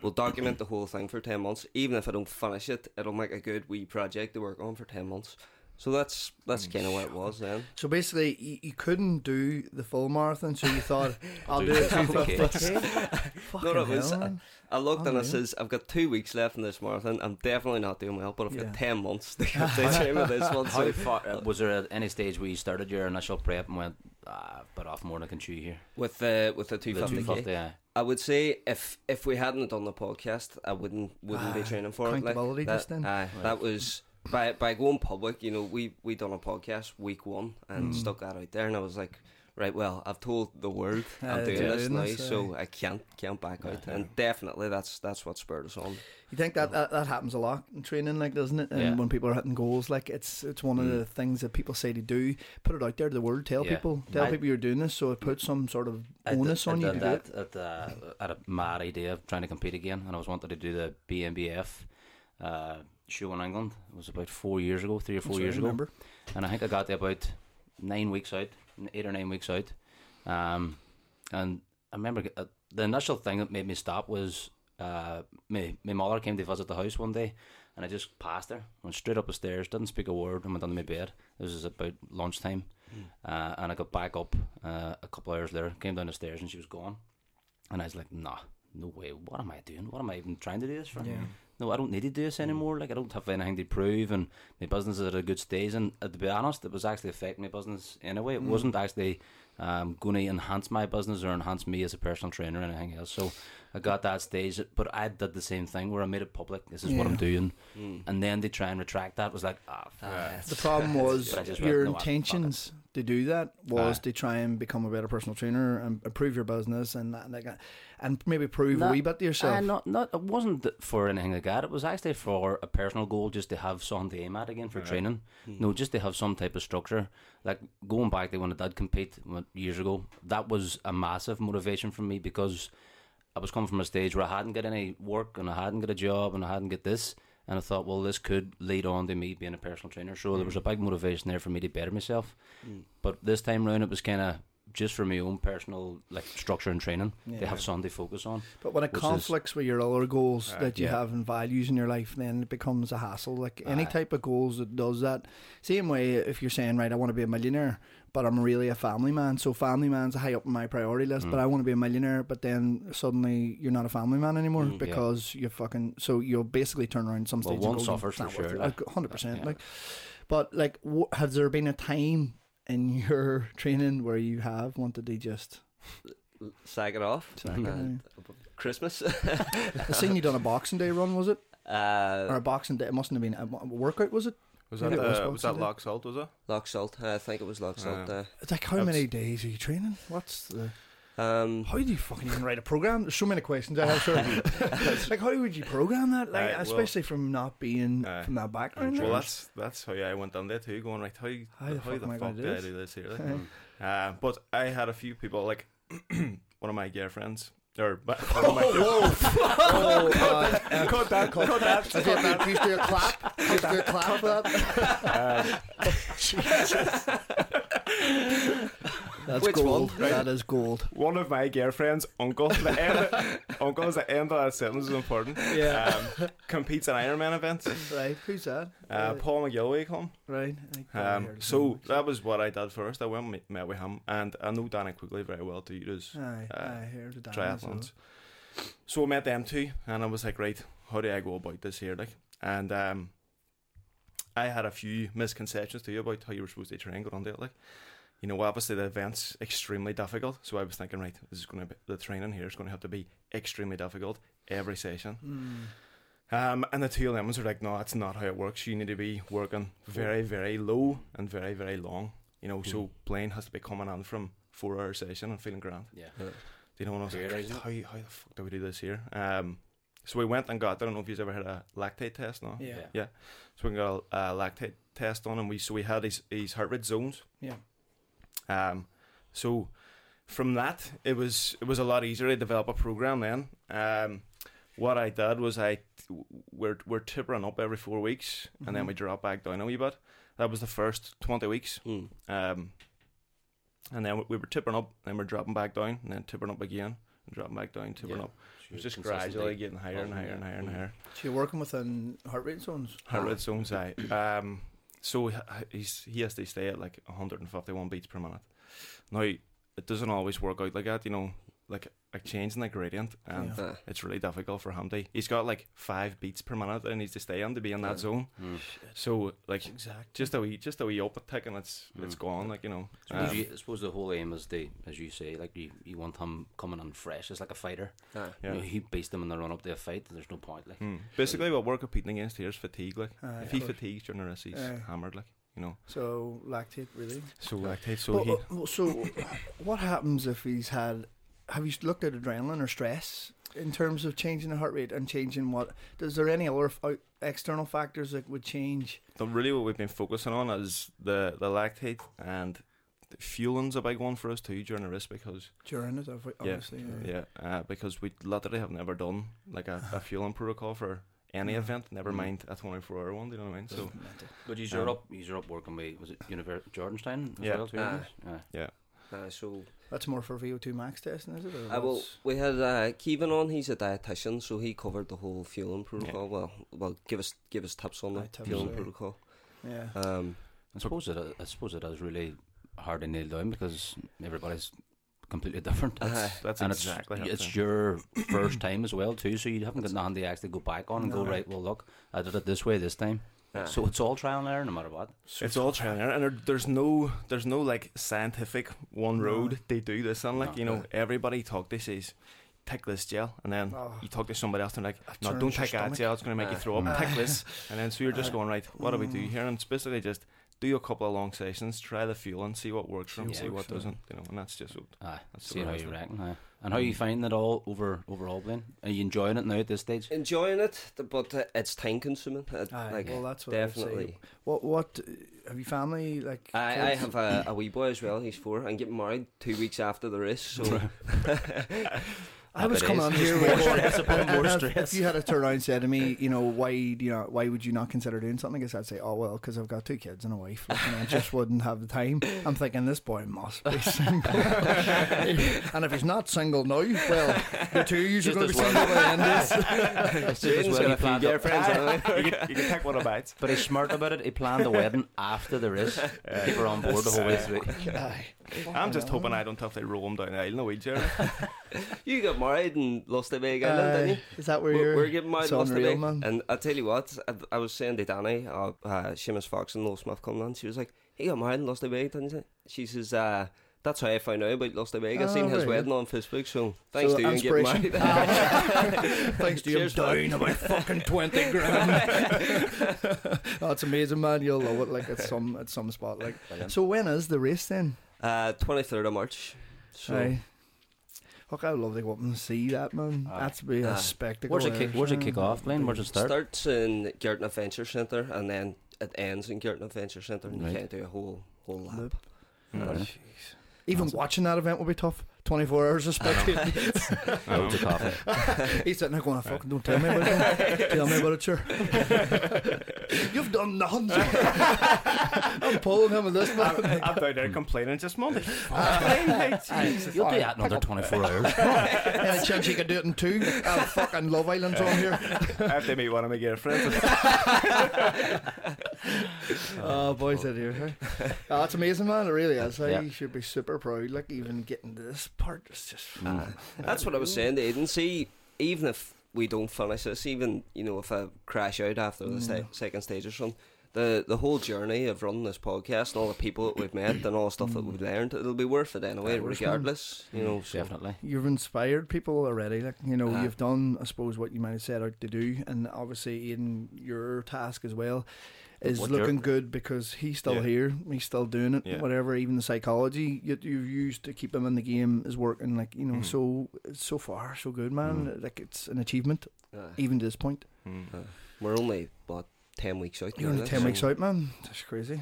We'll document the whole thing for ten months. Even if I don't finish it, it'll make a good wee project to work on for ten months. So that's that's kind of what it was then. So basically, you, you couldn't do the full marathon, so you thought, I'll do Do it the 250. 250. Fucking No, no, it was- hell, man. I looked and I Unreal. says, I've got two weeks left in this marathon. I'm definitely not doing well, but I've Yeah. got ten months to get to train with this one. How So far uh, was there at any stage where you started your initial prep and went, ah, I've bit off more than I can chew here? with the with the The 250 250, yeah. I would say if if we hadn't done the podcast, I wouldn't wouldn't be Ah, training for it. Like, that, just then. aye, Right. that was by by going public. You know, we we done a podcast week one and Mm. stuck that out there, and I was like, right, well, I've told the world Uh, I'm doing yeah, this now, this, so. I can't can't back out. Yeah. And definitely, that's that's what spurred us on. You think that, that that happens a lot in training, like doesn't it? And Yeah. when people are hitting goals, like it's it's one of Mm. the things that people say to do. Put it out there to the world. Tell Yeah. people, tell I- people you're doing this, so it puts some sort of I did- onus I on you to did do that at, uh, at a mad idea of trying to compete again, and I was wanted to do the BNBF uh, show in England. It was about four years ago, three or four That's years ago, remember. and I think I got there about nine weeks out, eight or nine weeks out. Um, and I remember uh, the initial thing that made me stop was uh, my my mother came to visit the house one day, and I just passed her, went straight up the stairs, didn't speak a word, and went into my bed. This was about lunchtime, uh, and I got back up uh, a couple hours later, came down the stairs, and she was gone. And I was like, nah, no way. What am I doing? What am I even trying to do this for? Yeah. No, I don't need to do this anymore. Like, I don't have anything to prove, and my business is at a good stage. And uh, to be honest, it was actually affecting my business anyway. It Mm. wasn't actually um, going to enhance my business or enhance me as a personal trainer or anything else. So I got that stage, but I did the same thing where I made it public. This is what I'm doing, Mm. and then they try and retract that. Was like, ah, fuck. Aye. The problem was But I just your went, "No, I- fuck it." intentions to do that was Aye. to try and become a better personal trainer and improve your business and that, like, that, and maybe prove a Nah, wee bit to yourself. Uh, not, not, it wasn't for anything like that. It was actually for a personal goal, just to have something to aim at again for Right. training. No, just to have some type of structure. Like going back to when I did compete years ago, that was a massive motivation for me because I was coming from a stage where I hadn't got any work and I hadn't got a job and I hadn't got this. And I thought, well, this could lead on to me being a personal trainer. So there was a big motivation there for me to better myself. Mm. But this time round, it was kind of just for my own personal like structure and training to Yeah. have something to focus on. But when it Which is- conflicts with your other goals Aye. that you Yeah. have and values in your life, then it becomes a hassle. Like any Aye. type of goals that does that. Same way if you're saying, right, I want to be a millionaire, but I'm really a family man. So family man's high up on my priority list, but Mm. I want to be a millionaire. But then suddenly you're not a family man anymore Mm, yeah. because you fucking. So you'll basically turn around some Well, stage. one and suffers for sure, it." like. Like, hundred percent. Yeah. Like, but like, wh- has there been a time in your training where you have wanted to just? sag it off. Sack it, And Christmas. I seen you done a Boxing Day run, was it? Or uh, a Boxing Day? It mustn't have been a, a workout, was it? Was that was uh, was that Lough Salt? Was it? Lough Salt. I think it was Lough Salt. Uh, It's like how many days are you training? What's the uh, um, how do you fucking even write a program? There's so many questions I have. Sure. like how would you program that? Like well- especially from not being Aye. from that background. Well, that's that's how I went down there too. Going right, how How the how fuck the fuck do do I this? do this here? Like? Uh, but I had a few people like one of my girlfriends or but one of my oh, uh, uh, cut that, cut that. please, do- please do a clap. Please do a clap for that. Um, That's Which gold. one? That is gold. one of my girlfriend's uncle. The end, uncle is the end of that sentence is important. Yeah. Um, competes in Ironman events. Right. Who's that? Uh, Paul McGilway come. right. I probably Um, so him. that was what I did first. I went and met- met with him, and I know Danny quickly very well too. Does Aye, uh, I heard of well. triathlons. So I met them two, and I was like, right, how do I go about this here? Like, and um, I had a few misconceptions too about how you were supposed to train going on there. Like, you know, obviously the event's extremely difficult, so I was thinking, right, this is going to be the training here is going to have to be extremely difficult every session. Mm. Um, and the two of them was like, no, that's not how it works. You need to be working very, very low and very, very long. You know, so Blaine has to be coming on from four hour session and feeling grand. Yeah. Do you know, what I was like, Weird, "Right, isn't it? how, how the fuck do we do this here? Um, so we went and got, I don't know if you've ever had a lactate test, no? Yeah. Yeah. So we got a, a lactate test on him. We so we had his, his heart rate zones. Yeah. Um, so from that, it was it was a lot easier to develop a program then. Um, what I did was I we're we're tippering up every four weeks, and then Mhm. we drop back down a wee bit. That was the first twenty weeks. Mm. Um, and then we were tipping up, then we're dropping back down, and then tipping up again, and dropping back down, tipping Yeah. up. It was just gradually getting higher and Oh, higher and higher and Mm. higher. So you're working within heart rate zones. Heart rate zones, I. Um, so he's he has to stay at like 151 beats per minute. Now it doesn't always work out like that, you know. Like like changing the gradient, and Yeah. Uh, it's really difficult for him to. He's got like five beats per minute, and needs to stay on to be in that Yeah. zone. Mm. So like Exact. just a wee, just a wee up a tick, and it's it's Mm. gone. Like you know. Suppose Um, you, I suppose the whole aim is the, as you say, like you, you want him coming in fresh as like a fighter. uh, yeah. You know, he beats them in the run up to a fight. There's no point. Like, Hmm. Basically, what we're competing against here is fatigue. Like, Aye, if of he fatigues during the race, he's Aye. hammered. Like, you know. So lactate really. So lactate. So Well, he. uh, well, so what happens if he's had? Have you looked at adrenaline or stress in terms of changing the heart rate and changing what? Is there any other f- external factors that would change? The, really, what we've been focusing on is the the lactate and the fueling's a big one for us too during the race because During it, obvi- Yeah, obviously. yeah, uh, because we literally have never done like a, a fueling protocol for any Yeah. event. Never Mm. mind a twenty four hour one. Do you know what I mean? So but you're Um, up, you're up working with was it University Jordanstown as Yeah. well too? Aye. yeah. uh, so That's more for VO2 max testing, is it? Uh, well, we had uh, Kevin on. He's a dietitian, so he covered the whole fueling protocol. Well, well, give us give us tips on the Aye, tips, fueling aye. protocol. yeah. Um, I suppose it. I suppose it is really hard to nail down because everybody's completely different. Aye. that's and exactly. it's, it's your first time as well too, so you haven't got nothing to actually go back on and go right. Well, look, I did it this way this time, aye. so it's all trial and error, no matter what. It's all trial and error, and there, there's no there's no like scientific one No. road they do this on. Like No. you know, everybody talk this is take this gel, and then Oh. you talk to somebody else and like, no, don't your take that gel. It's going to make you throw up. Mm. Take this, and then so you're just Aye. going right. What do we do Mm. here? And it's basically just do a couple of long sessions, try the fuel, and see what works for them, See see what what works for doesn't. You know, and that's just what Aye, That's see the how way you it's reckon. Aye. And how are you find it all over overall, Blaine? Are you enjoying it now at this stage? enjoying it, but uh, it's time consuming. It, Aye, like well, that's what I would say. definitely. What? What? uh, Have you family like? I, I have a, a wee boy as well. He's four. I'm getting married two weeks after the race, so I was coming days. on here More with stress upon more if, stress. If you had to turn around and say to me, you know, why do you know, why would you not consider doing something? I guess I'd say, oh well, because I've got two kids and a wife, like, and I just wouldn't have the time. I'm thinking this boy must be single, and if he's not single now, well, the two of you are going to be single by the end of this. It's just as Jaden's well got he a few planned girlfriends. anyway. you, can, you can take one of bites. But he's smart about it. He planned the wedding after the race. Keep her on board the whole way through. I'm just hoping I don't have to roll him down the aisle in a wheelchair. you got married in Lusty Beg Island, didn't you? Is that where We're, you're? we're getting married in unreal, Lusty Beg. man. And I tell you what, I, I was saying to Danny, uh, uh, Seamus Fox and Noel Smith coming on, she was like, he got married in Lusty Beg, didn't he? She says, uh, that's how I found out about Lusty Beg. I Oh, seen his very wedding on Facebook, so thanks So, to you and getting married. Thanks to you, I'm down about fucking twenty grand. oh, it's amazing, man. You'll love it. Like it's some, at some spot. Like, Brilliant. so when is the race then? Uh, 23rd of March. So Aye. Fuck, I would love to go up and see that, man. Aye. That's be a Aye. spectacle. Where's it kick, where's it kick off, Blaine? Where's it start? starts in Gartan Adventure Centre and then it ends in Gartan Adventure Centre and Right. you can't do a whole whole lap. Loop. Mm. Right. Even Awesome. watching that event will be tough. 24 hours of spectating. I know. Loads of coffee. He's sitting there going, fucking don't tell me about it. Tell me about it, sure. You've done nothing. I'm pulling him with this, I'm, man. I'm down there complaining. Just Monday. You'll do that in under 24 hours. Any chance you could do it in two? Oh, fucking Love Island's on here. I have to meet one of my girlfriends. Oh, boys, out here. Oh, it's amazing, man. It really is. Yeah. You should be super proud. Like, even getting to this part is just. Uh, that's what I was saying to Aidan. See, even if we don't finish this, even you know if I crash out after the sta- Mm. second stage or something, the the whole journey of running this podcast and all the people that we've met and all the stuff that Mm. we've learned, it'll be worth it anyway, Aye, worth regardless. You know, so Definitely. You've inspired people already. Like, you know, Aye. you've done, I suppose, what you might have set out to do. And obviously, in your task as well is What looking good because he's still Yeah. here. He's still doing it. Yeah. Whatever, even the psychology you, you've used to keep him in the game is working. Like, you know, Mhm. so so far, so good, man. Mhm. Like, it's an achievement, uh, even to this point. Mm. we're only what ten weeks out. You're only 10 so- weeks out, man. That's crazy.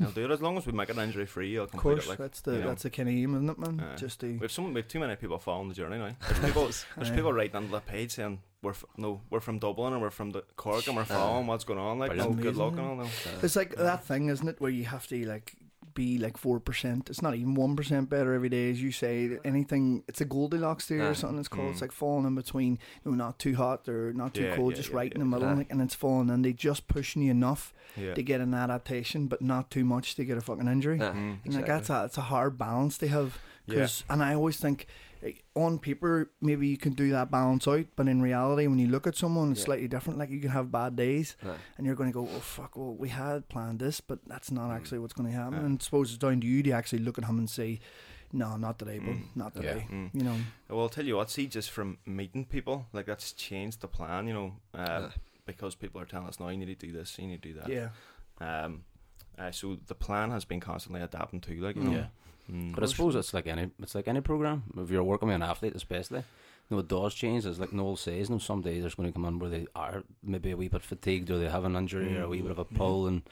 I'll do it as long as we make it injury free. I'll Of course, it. Like, that's the you know. that's the kind of aim, isn't it, man? Aye. Just to. we have some, we have too many people following the journey now. There's people, there's people writing on the page saying we're f- no, we're from Dublin and we're from the Cork and we're Uh, following what's going on. Like, no, brilliant. good luck and all. No. It's like that thing, isn't it, where you have to like be like four percent. It's not even one percent better every day, as you say. Anything, it's a Goldilocks theory or something. It's called. It's Mm. like falling in between. You know, not too hot or not too Yeah, cold, yeah, just yeah, right in yeah. the middle, Ah. like, and it's falling in. They just pushing you enough Yeah. to get an adaptation, but not too much to get a fucking injury. Mm. And like that's a, it's a hard balance to have. Yeah. And I always think on paper, maybe you can do that balance out, but in reality, when you look at someone, it's Yeah. slightly different. Like you can have bad days Ah. and you're going to go, oh, fuck, well, we had planned this, but that's not Mm. actually what's going to happen. Yeah. And I suppose it's down to you to actually look at him and say, no, not today, bro, Mm. not Yeah. today. Mm. You know, Well, I'll tell you what. See, just from meeting people, like that's changed the plan. You know, uh, because people are telling us "No, you need to do this, you need to do that. yeah. Um. Uh, so the plan has been constantly adapting to, like you know. Yeah. Mm. But I suppose it's like any it's like any program. If you're working with an athlete, especially, you know, it does change. It's like Noel says, you know, some days there's going to come on where they are maybe a wee bit fatigued or they have an injury or a wee bit of a Mm. pull, and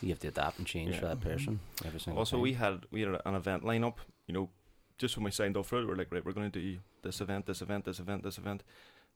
you have to adapt and change for that person every single Also, time. we had we had an event lineup. You know, just when we signed up for it, we are like, right, we're going to do this event, this event, this event, this event,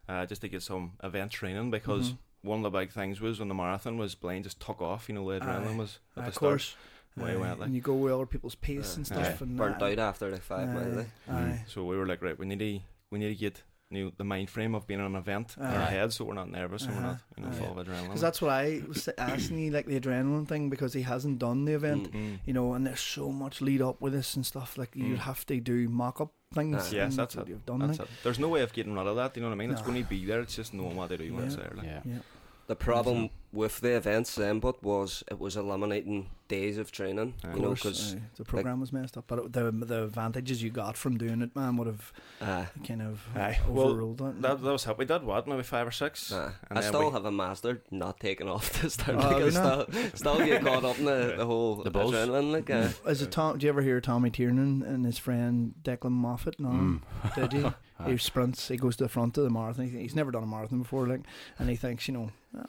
uh, just to get some event training because Mhm. one of the big things was when the marathon was Blaine just took off. You know, the adrenaline was at the of start. Course. Way Aye, went, like- and you go with other people's pace and Aye. stuff. and burnt aye. out after like five minutes. Aye, eh? aye. So we were like, right, we need to we need to get you know, the mind frame of being on an event in our Aye. head, so we're not nervous and we're Uh-huh. not you know Aye. full of adrenaline. Because that's what I was asking you, like the adrenaline thing, because he hasn't done the event. Mm. Mm. you know, and there's so much lead up with this and stuff. Like you'd Mm. have to do mock up things. Ah. Yes, and that's what it. you've done. That's like. it. There's no way of getting rid of that. You know what I mean? It's No. going to be there. It's just knowing what to do when it's Yeah. there. Like. yeah. Yeah. The problem with the events then, but was it was eliminating days of training. Aye. You know, because aye, the program was messed up, but it, the the advantages you got from doing it, man, would have uh, kind of Aye. Well, overruled that. That, that was help. We did what? Maybe five or six. uh, And I still we- have a master not taking off this time. Oh, like, I you still, still get caught up in the, the whole The buzz. adrenaline. Like, uh, Is it Tom? Do you ever hear Tommy Tiernan and his friend Declan Moffat? No, Mm. did you? He sprints. He goes to the front of the marathon. He's never done a marathon before, like, and he thinks, you know, "Ah,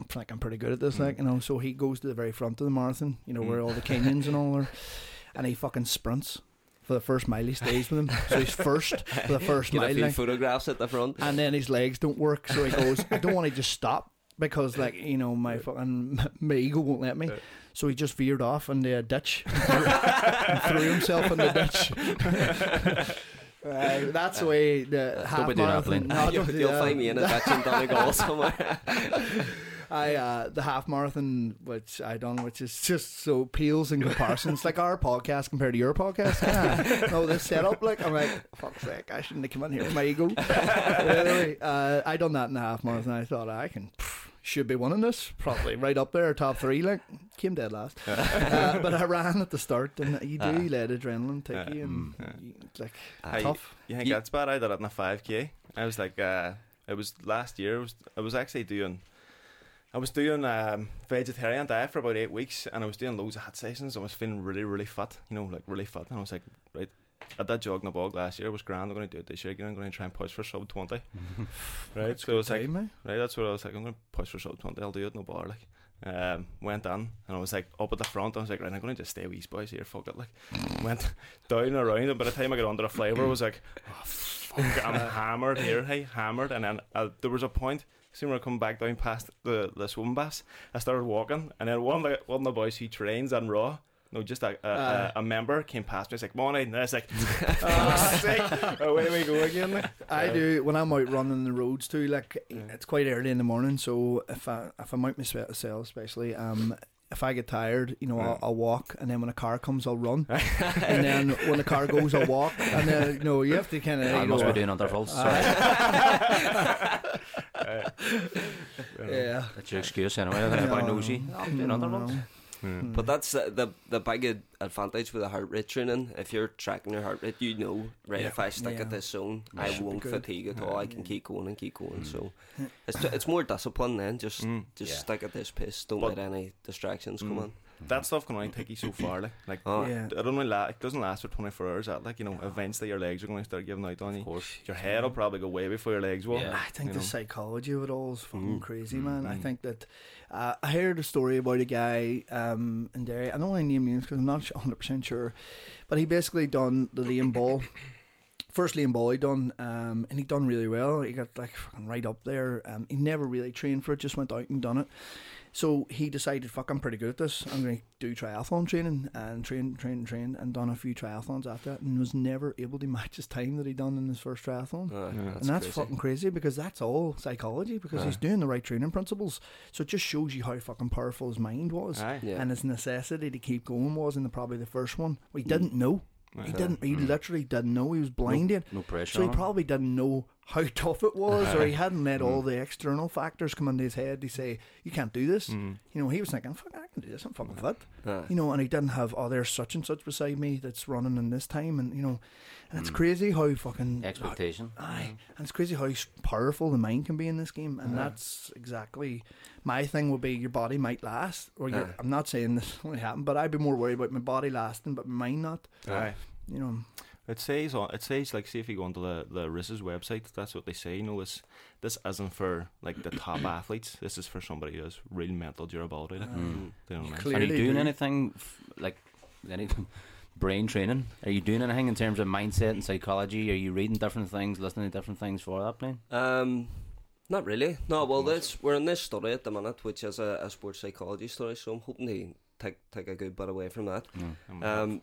well, I th- I think I'm pretty good at this, Mm. like, you know. So he goes to the very front of the marathon, you know, where Mm. all the Kenyans and all are, and he fucking sprints for the first mile. He stays with him, so he's first for the first get a mile, few like, photographs at the front. and then his legs don't work, so he goes, I don't want to just stop because, like, you know, my fucking my ego won't let me. Yeah. So he just veered off into the ditch and threw himself in the ditch. Aye, that's the way the half be doing that, marathon. Blaine. No, you'll don't do you'll that. find me in a ditch in Donegal somewhere. I uh, the half marathon which I done, which is just so peels in comparison. It's like our podcast compared to your podcast. Yeah. no, this setup, like I'm like, fuck's sake, I shouldn't have come in here with my ego. Anyway, uh, I done that in the half marathon. I thought I can. pff, Should be winning this, probably right up there, top three. Like came dead last, uh, but I ran at the start, and you do Ah. let adrenaline take Uh, you, and mm. you, like tough. You think Ye- that's bad? I did it in a 5k. I was like, uh, it was last year. It was, I was actually doing, I was doing um, vegetarian diet for about eight weeks, and I was doing loads of hot sessions. I was feeling really, really fat. You know, like really fat. And I was like, right, I did jog in the bog last year. It was grand. I'm going to do it this year again. I'm going to try and push for sub 20. right. So it's like, Time, eh? right. That's what I was like. I'm going to push for sub 20. I'll do it. No bar. Like. Um, went on and I was like up at the front. I was like, right, I'm going to just stay with these boys here. Fuck it. Like, went down and around. And by the time I got under the flavour, I was like, oh, fuck, I'm hammered here. Hey, hammered. And then uh, there was a point. See when I come back down past the the swim baths, I started walking, and then one of the, one of the boys who trains on Raw. No, just a a, Aye. a, a member came past me. He's like, "Morning," and I was like, "Oh, sick! Away we go again." Like. I Uh, do when I'm out running the roads too. Like Yeah. it's quite early in the morning, so if I if I'm out myself, especially, um, if I get tired, you know, I'll, I'll walk, and then when a car comes, I'll run, and then when the car goes, I'll walk, and then you know you have to kind of. I you must know, be doing intervals. yeah. That's your excuse anyway. If anybody knows you, No, I'm doing no, intervals. no. Hmm. But that's uh, the the big advantage with the heart rate training. If you're tracking your heart rate, you know, right? Yeah. If I stick Yeah. at this zone, Yeah. I won't fatigue at all. I can Yeah. keep going and keep going. Mm. So it's it's more discipline then. Just Mm. just Yeah. stick at this pace. Don't But- let any distractions come Mm. in. That stuff can only take you so far. Like, like Oh, Yeah. it only la- it doesn't last for 24 hours. That like you know, eventually your legs are going to start giving out on Of you. course. Your head will probably go way before your legs will. Yeah. I think you the know. psychology of it all is fucking Mm. crazy, man. I Mm. think that uh, I heard a story about a guy um, in Derry. I don't want to name names because I'm not 100 percent sure, but he basically done the Liam Ball first Liam Ball he done, um, and he done really well. He got like fucking right up there. Um, he never really trained for it, just went out and done it. So he decided, fuck, I'm pretty good at this. I'm going to do triathlon training and train, train, train, and done a few triathlons after that, and was never able to match his time that he done in his first triathlon. Aye, Yeah. and that's crazy. fucking crazy because that's all psychology because he's doing the right training principles. So it just shows you how fucking powerful his mind was. Aye. Yeah. And his necessity to keep going was in the, probably the first one. Well, he didn't know. He didn't. He Mm. literally didn't know. He was blinded. No pressure. So he probably didn't know how tough it was, or he uh-huh. hadn't let all Mm. the external factors come into his head to say, "You can't do this." Mm. You know, he was thinking, "Fuck, I can do this. I'm fucking uh-huh. fit." Aye. You know, and he didn't have, "Oh, there's such and such beside me that's running in this time," and you know, and it's Mm. crazy how fucking uh, expectation. Aye, mm-hmm. and it's crazy how powerful the mind can be in this game, and Aye. that's exactly my thing. Would be your body might last, or your, Aye. I'm not saying this will happen, but I'd be more worried about my body lasting, but my mind not. Aye. You know, It says on it says like see if you go onto the the RIS's website, that's what they say. You know this this isn't for like the top athletes. This is for somebody who has real mental durability. Like, Mm. they don't know. Are you doing do. anything f- like any brain training? Are you doing anything in terms of mindset and psychology? Are you reading different things, listening to different things for that Blaine? Um, not really. No, well, this we're in this study at the minute, which is a, a sports psychology study. So I'm hoping to take take a good bit away from that. Mm. And we Um,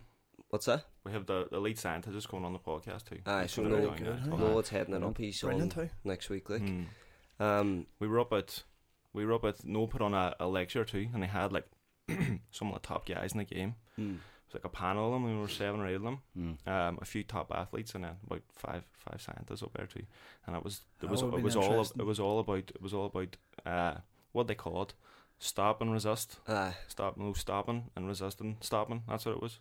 what's that? we have the, the lead scientist going on the podcast too. Aye, He's so put it no, down, good, yeah, huh? it's no, fine. it's heading it up. He's brilliant. on How? next week. Like, Mm. um, we were up at we were up at no put on a, a lecture too, and they had like some of the top guys in the game. mm, It was like a panel of them, and there were seven or eight of them. Mm. Um, a few top athletes, and then about five five scientists up there too. And it was it was it was all interesting. it was all about it was all about uh what they called stop and resist, aye, stop no stopping and resisting stopping. That's what it was.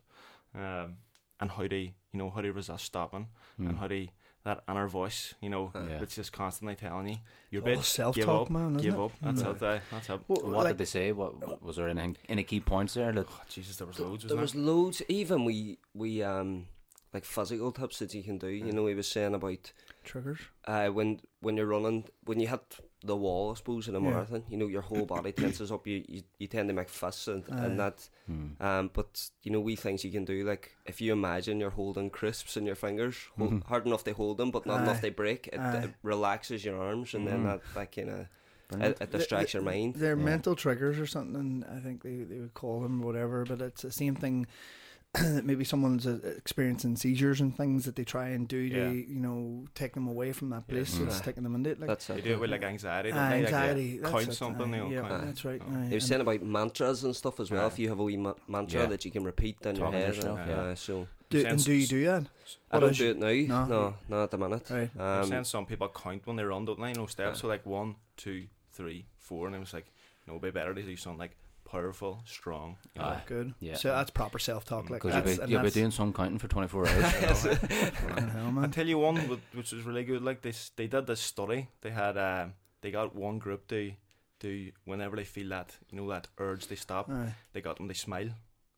Um, and how they you know how they resist stopping and Mm. how they that inner voice you know Aye. Yeah. it's just constantly telling you you're all bit self give talk, up, man. Give it? up. That's Mm. it. aye, That's it. Well, What like, did they say? What was there anything, any key points there? That Oh, Jesus, there was loads. there Wasn't was there? loads. Even we we um like physical tips that you can do. You know, he was saying about triggers. uh when when you're running when you hit the wall, I suppose, in a Yeah. marathon. You know, your whole body tenses up. You you, you tend to make fists and, Aye. and that. mm. Um, but you know, wee things you can do, like if you imagine you're holding crisps in your fingers, hold, Mhm. hard enough they hold them, but not Aye. enough they break. It, Aye. it relaxes your arms, and then Mhm. that, that kind of it, Brilliant. it distracts your mind. They're Yeah. mental triggers or something. I think they, they would call them whatever, but it's the same thing. that Maybe someone's uh, experiencing seizures and things that they try and do to, Yeah. you know, take them away from that place Yeah. that's Aye. taking them into it. Like That's They it. do it with like anxiety. Don't Ah, they? Like, they anxiety. count it, something. aye, yeah, count. that's right. Oh. aye, He was saying about mantras and stuff as well. Aye. If you have a wee ma- mantra Yeah. that you can repeat in your Talking to head, yourself, and, yeah. uh, so do, and do you do that? I don't do it now. No. No, no, at the minute. Right. I've Um, some people count when they run, don't they? No steps. Aye. So like one, two, three, four, and it was like, no, it'd be better to do something like powerful, strong. You know? Aye. Good. Yeah. So that's proper self talk. Like that's, you'll, and be, you'll be doing some counting for 24 hours. Fucking hell, I man. tell you one which was really good. Like this, they did this study. They had um, they got one group to do whenever they feel that you know that urge, they stop. Aye. They got them they smile.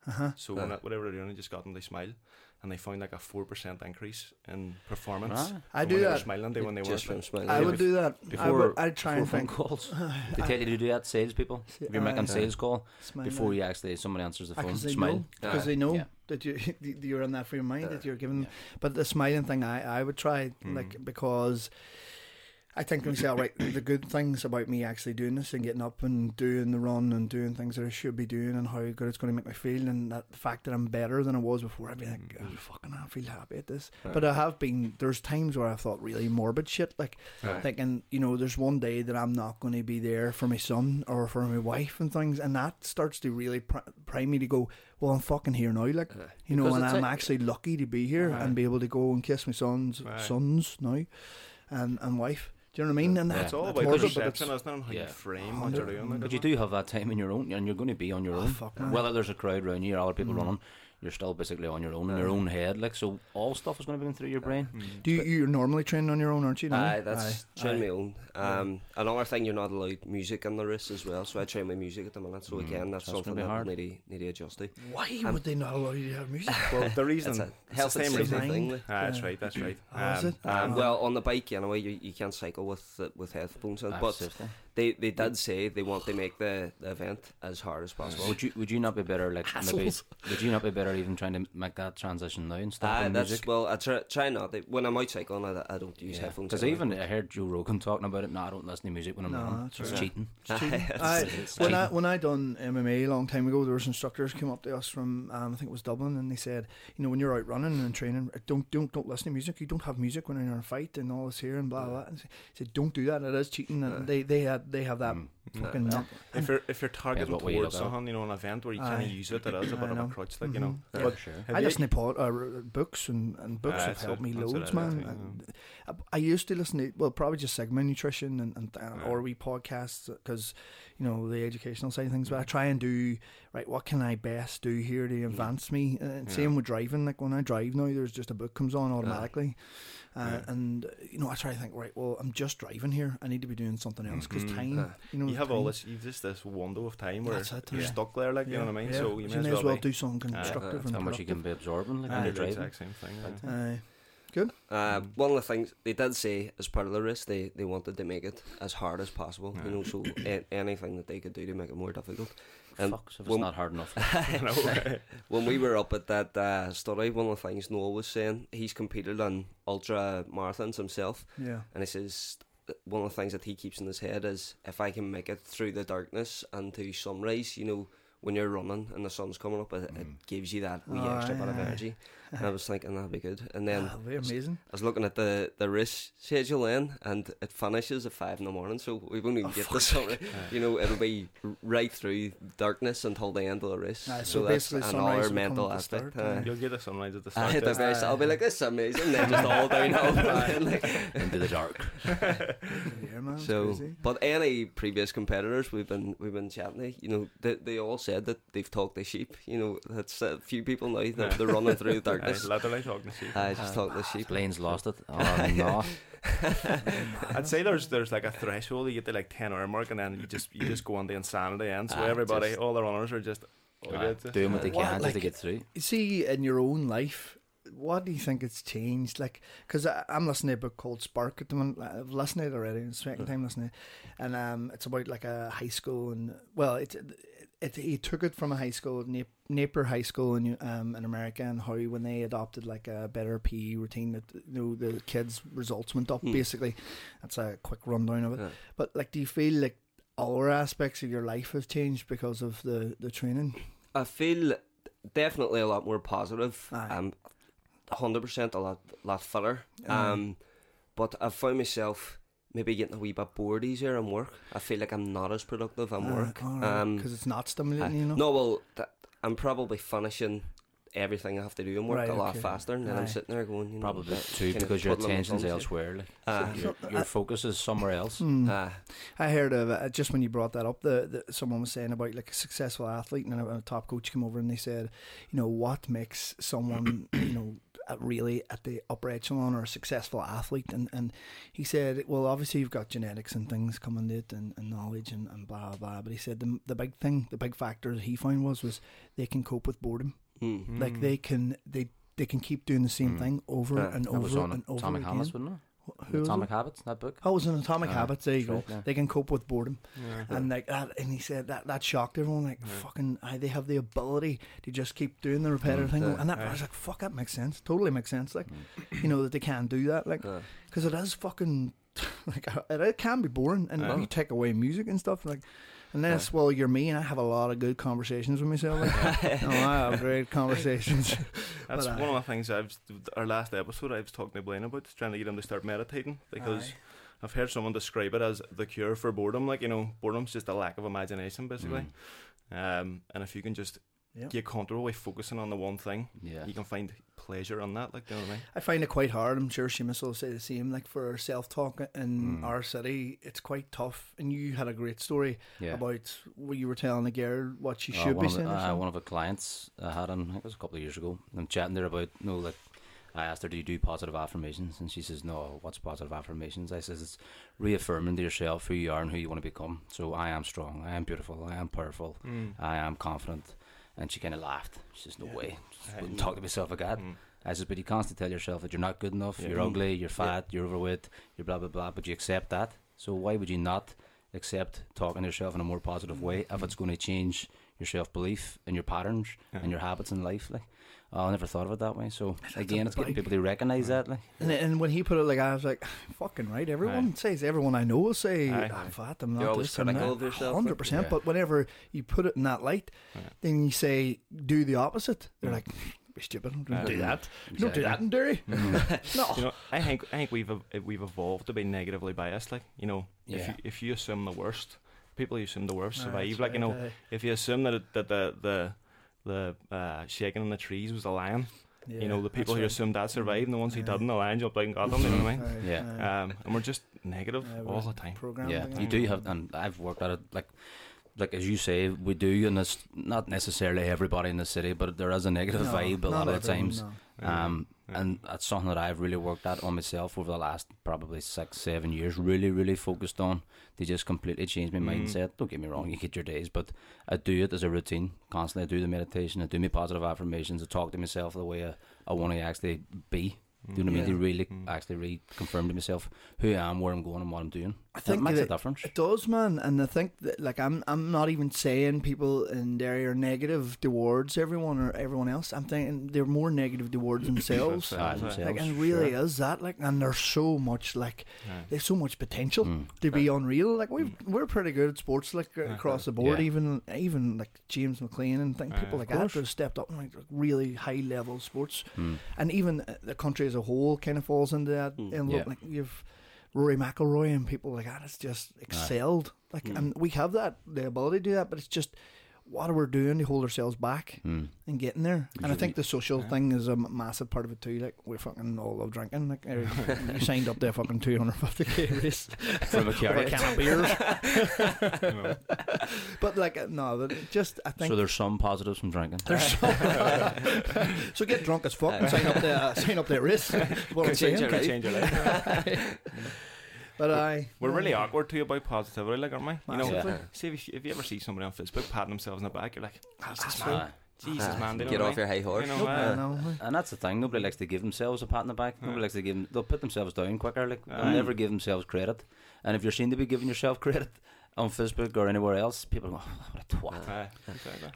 Uh-huh. So Aye. when that, whatever they're doing, they just got them they smile, and they found like a four percent increase in performance. Ah, I do when They were that. smiling to when they just weren't. from smiling. I would do that. I before- would. I'd try and phone think. calls. They tell you to do that, salespeople. If you're making a sales call, Smile before you actually, somebody answers the phone, because they smile. know because Aye. they know Yeah. that you you're in that frame of mind Uh, that you're giving. Yeah. But the smiling thing, I I would try Mm. like because. I think to myself, right, the good things about me actually doing this and getting up and doing the run and doing things that I should be doing and how good it's going to make me feel and that the fact that I'm better than I was before, I'd be like, Mm. oh, fucking, I feel happy at this. But I have been, there's times where I've thought really morbid shit, like thinking, you know, there's one day that I'm not going to be there for my son or for my wife and things, and that starts to really pr- prime me to go, well, I'm fucking here now, like, you know, Because and I'm like- actually lucky to be here and be able to go and kiss my son's sons now, and and wife. Do you know what I mean? And Yeah. that's It's all that's about morbid, but perception, it's- isn't it? and How Yeah. you frame what you're doing. But you do have that time in your own, and you're going to be on your Oh, own. fuck, man. Whether there's a crowd around you or other people Mm. running, you're still basically on your own in your own head. Like so, all stuff is going to be going through your brain. Mm. Do you, you're normally training on your own, aren't you? no? Aye, that's Aye. train Aye. my own. Um, another thing, you're not allowed music in the race as well, so I train my music at the minute. So Mm, again, that's so that's something gonna be that hard. we need to, need to adjust to. Why Um, would they not allow you to have music? Well, the reason It's a it's the health and same safety reason. Thing. like. Ah, that's right. That's right. Oh, Um, it? Um, Ah. well, on the bike anyway, you, you can't cycle with uh, with headphones in. Ah, but safety. They they did say they want to make the, the event as hard as possible. Would you would you not be better like maybe would you not be better even trying to make that transition now and stop Ah, in that's music? well. I try, try not to. when I'm out cycling. I, I don't use headphones. Because even I heard Joe Rogan talking about it. No, I don't listen to music when I'm No, running. that's It's right. cheating. I, It's when I when I done MMA a long time ago, there was instructors came up to us from um, I think it was Dublin, and they said, you know, when you're out running and training, uh, don't don't don't listen to music. You don't have music when you're in a fight and all this here and blah blah. blah. And he said, don't do that. It is cheating. And they they had they have that Mm. fucking. Yeah. If you're if you're targeting what towards look at it. something, you know, an event where you Aye. can't use it, it is a I bit of a crutch, like you know. Yeah, But sure. I you- listen to pod, uh, books and, and books Ah, have helped it. me That's what loads, I man. do, yeah. I, I used to listen to well, probably just segment Nutrition and, and uh, Yeah. or we podcasts because you know the educational side of things. But I try and do right. What can I best do here to advance me? And Yeah. same with driving. Like when I drive now, there's just a book comes on automatically, uh, Yeah. and uh, you know I try to think right. Well, I'm just driving here. I need to be doing something else because Mhm. time. Yeah. You know, you have time, all this, you've just this window of time where That's it, you're yeah. stuck there, like you know what I mean. Yeah. So you may as well, be. do something constructive Uh, and How much you can be absorbing like Aye. when do you're driving. exact same thing. Right. yeah. Aye. Uh, one of the things they did say as part of the race, they, they wanted to make it as hard as possible. You know, so a- anything that they could do to make it more difficult. And Fuck, so if it's not hard enough. I know, right? when we were up at that uh, study, one of the things Noel was saying, he's competed on ultra marathons himself, Yeah. and he says one of the things that he keeps in his head is if I can make it through the darkness and to sunrise, you know, when you're running and the sun's coming up, it, it Mm. gives you that wee Oh, extra aye, bit of aye. energy. And I was thinking that'd be good. And then Ah, that'd be amazing. I was looking at the, the race schedule then, and it finishes at five in the morning, so we won't even Oh, get the sun. You know, it'll be right through darkness until the end of the race. Aye, so, so that's basically sunrise another will come mental aspect. start, aye. yeah. You'll get a sunrise at the Aye, start. at the yeah. very start, I'll be like, this is amazing. Then just all downhill. from then, like. Into the dark. Yeah, man. So, crazy. but any previous competitors we've been we've been chatting to, you know, they, they all said that they've talked to sheep. You know, that's a few people now that Yeah. they're running through the Aye, darkness. literally talking to sheep. I just talk to sheep. Lane's lost it. Oh no. I'd say there's there's like a threshold. You get to like ten hour mark, and then you just you just go on the insanity end. So Ah, everybody, just- all the runners are just. Aye, yeah, just- doing what they What, can just to get through. You see, in your own life, what do you think it's changed? Like, because I'm listening to a book called Spark at the moment. I've listened to it already. It's the second time listening, and um, it's about like a high school and well, it it he took it from a high school, Nap- Napier High School in um in America, and how when they adopted like a better PE routine, that you know the kids' results went up. Hmm. Basically, that's a quick rundown of it. Yeah. But like, do you feel like other aspects of your life have changed because of the the training? I feel definitely a lot more positive. Aye. Um, hundred percent a lot lot fitter. Aye. Um, but I found myself maybe getting a wee bit bored easier in work. I feel like I'm not as productive in work. Um, because it's not stimulating, aye. you know. no, well, th- I'm probably finishing everything I have to do in work Right, a lot okay. faster, and then I'm sitting there going, you know, Probably that too because your twiddling my attention's elsewhere. Like. Aye. your, your focus is somewhere else. Hmm. Aye. I heard of uh, just when you brought that up. The, the someone was saying about like a successful athlete, and a, a top coach came over and they said, you know, what makes someone, you know, at really at the upper echelon or a successful athlete, and and he said, well, obviously you've got genetics and things coming to it, and, and knowledge and, and blah blah blah. But he said the the big thing, the big factor that he found was was they can cope with boredom. Mm. Like they can they they can keep doing the same Mm. thing over Yeah, and over and over Atomic again. It? Who? Atomic Habits, that book. Oh, it was an Atomic Aye, Habits. There you go. yeah. They can cope with boredom. Yeah. and like that, and he said that that shocked everyone. Like Yeah. fucking, they have the ability to just keep doing the repetitive Mm. thing, and that. I was like, fuck, that makes sense. Totally makes sense. Like, Mm. you know that they can do that. Like, because it is fucking like it, it can be boring, and Yeah. you take away music and stuff like. Unless, well, you're me, and I have a lot of good conversations with myself. Like, oh, I have great conversations. That's But, uh, one of the things I've our last episode I was talking to Blaine about, trying to get him to start meditating because Aye. I've heard someone describe it as the cure for boredom. Like you know, boredom's just a lack of imagination, basically. Um, and if you can just Yep. get comfortable with focusing on the one thing, Yeah. you can find pleasure on that. Like, do you know what I mean? I find it quite hard. I'm sure Seamus will say the same. Like for self talk in Mm. our city, it's quite tough. And you had a great story Yeah. about what you were telling the girl what she Uh, should be of the- saying. uh, one of the clients I had on, I think it was a couple of years ago. I'm chatting there about, you know, like, I asked her, do you do positive affirmations? And she says, no, what's positive affirmations? I says, it's reaffirming to yourself who you are and who you want to become. So I am strong, I am beautiful, I am powerful, I am confident. And she kind of laughed. She says, no Yeah. way. Just Aye. wouldn't talk to myself like that. Mm. I says, but you constantly tell yourself that you're not good enough, Yeah. you're Mm. ugly, you're fat, you're overweight, you're blah, blah, blah, but you accept that. So why would you not accept talking to yourself in a more positive way if it's going to change your self belief and your patterns Yeah. and your habits in life. Like, oh, I never thought of it that way. So again, it's getting big- people to recognise that. Like, And, and when he put it like I was like, fucking right. Everyone says everyone I know will say Aye. I'm fat. I'm You're not always this. I'm critical that. of yourself, Hundred like, percent. But whenever you put it in that light, Yeah. then you say do the opposite. They're Mm. like, be stupid. Don't Aye. do that. You Don't do that in Derry. Mm. no. You know, I think I think we've we've evolved to be negatively biased. Like, you know, if you if you assume the worst, people who assume the worst Aye, survive. that's like, you know, right, aye. if you assume that it, that the the the uh, shaking in the trees was a lion, you know, the people who right. assumed that survived, and the ones who Aye. didn't, the lion jumped out and got them. You know what I mean? Aye, Yeah. Um, and we're just negative Aye, all we're the time. programmed yeah, you do have, and I've worked at it like. Like as you say, we do, and it's not necessarily everybody in the city, but there is a negative No, vibe a lot of the times. no. Um, Yeah. and that's something that I've really worked at on myself over the last probably six, seven years. Really, really focused on. They just completely changed my Mm. mindset. Don't get me wrong, you get your days, but I do it as a routine. Constantly, I do the meditation. I do my positive affirmations. I talk to myself the way I, I want to actually be. Do you know what I mean? Yeah. To really Mm. actually reconfirm to myself who I am, where I'm going, and what I'm doing. I It think makes a difference. It does, man, and I think that like I'm I'm not even saying people in Derry are negative towards everyone or everyone else. I'm thinking they're more negative towards themselves. That's Ah, it, that's it. themselves. like, and really sure. is that like, and there's so much like Yeah. there's so much potential Mm. to be unreal. Like we we're pretty good at sports, like across the board. Yeah. Even even like James McClean and think Aye, people of like that course. that have stepped up in like really high level sports, Mm. and even the country as a whole kind of falls into that. Mm. And Yeah. like you've Rory McIlroy and people like that. It's just excelled. Like, Mm. and we have that the ability to do that, but it's just what are we doing to hold ourselves back Mm. and getting there? And I think the social Yeah. thing is a massive part of it too. Like we fucking all love drinking. Like er, you signed up to a fucking two hundred fifty k race From a for a can of beers. But like uh, no, just I think So there's some positives from drinking. there's so get drunk as fuck and sign up to uh, sign up to a race. is What I'm change saying. your Could change your life. But I We're really awkward too about positivity, like, aren't we? You know, Yeah. see if you, if you ever see somebody on Facebook patting themselves in the back, you're like, Jesus, Ah, man, Jesus, Ah, man, they Get don't off like- your high horse. You know, Nope, uh, no. And that's the thing. Nobody likes to give themselves a pat in the back. Nobody Aye. likes to give. Them, they'll put themselves down quicker. Like they'll Aye. never give themselves credit. And if you're seen to be giving yourself credit on Facebook or anywhere else, people go, oh, "What a twat." Aye.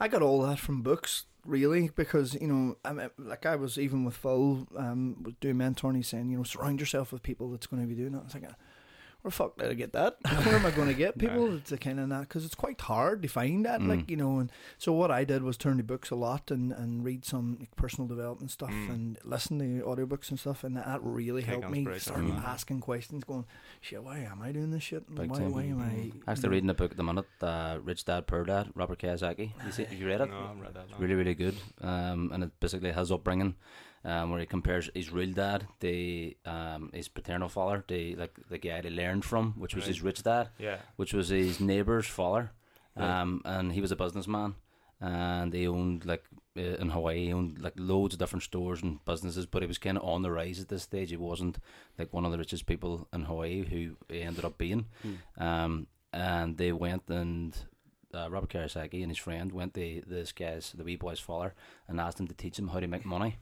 I got all that from books, really, because you know, I mean, like I was even with Phil, um, doing mentoring. He's saying, you know, surround yourself with people that's going to be doing that. I was like, where the fuck did I get that? Where am I going to get people Aye. that's kind of that? Because it's quite hard to find that, Mm. like you know. And so what I did was turn to books a lot and, and read some like, personal development stuff Mm. and listen to audiobooks and stuff, and that, that really Take helped me. inspiration Start from that. asking questions, going, shit, why am I doing this shit? Big Why, time. why am I? Mm. Actually, reading a book at the minute, uh, Rich Dad Poor Dad, Robert Kiyosaki. You see, have you read it? No, I haven't read that. no. really really good um, and it basically his upbringing um, where he compares his real dad the um, his paternal father the like the guy he learned from which was Right. his rich dad Yeah. which was his neighbor's father Right. um, and he was a businessman and he owned like uh, in Hawaii he owned like loads of different stores and businesses but he was kind of on the rise at this stage he wasn't like one of the richest people in Hawaii who he ended up being Hmm. um, and they went and uh, Robert Kiyosaki and his friend went to this guy's, the wee boy's father, and asked him to teach him how to make money.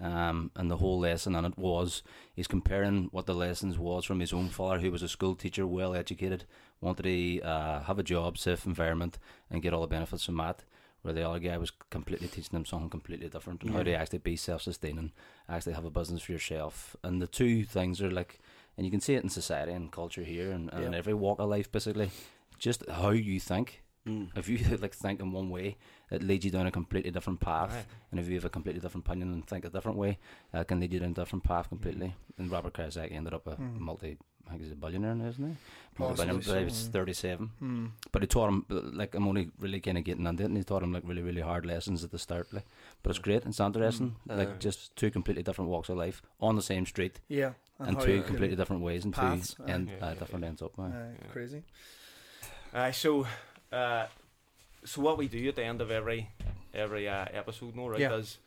Um, and the whole lesson in it was he's comparing what the lessons was from his own father, who was a school teacher, well educated, wanted to uh, have a job, safe environment, and get all the benefits from that. Where the other guy was completely teaching them something completely different and how to actually be self-sustaining, actually have a business for yourself. And the two things are like, and you can see it in society and culture here, and, and in Yeah. every walk of life, basically, just how you think. Mm. If you like think in one way, it leads you down a completely different path. Aye. And if you have a completely different opinion and think a different way, uh, can lead you down a different path completely. And Robert Kiyosaki ended up a Mm. multi, I think he's a billionaire now, isn't he? Possibly Multi-billionaire, but he was 37. Hmm. But he taught him, uh, like, I'm only really kind of getting into it, and he taught him, like, really, really hard lessons at the start. Like. But it's great, it's interesting. Mm. like, Uh, just two completely different walks of life on the same street Yeah. and, how two completely different ways and paths, two aye. end, Yeah, uh, yeah, different ends up. aye. Aye, Yeah. crazy. Uh, so, uh, so what we do at the end of every every uh, episode, no, right, Yeah. is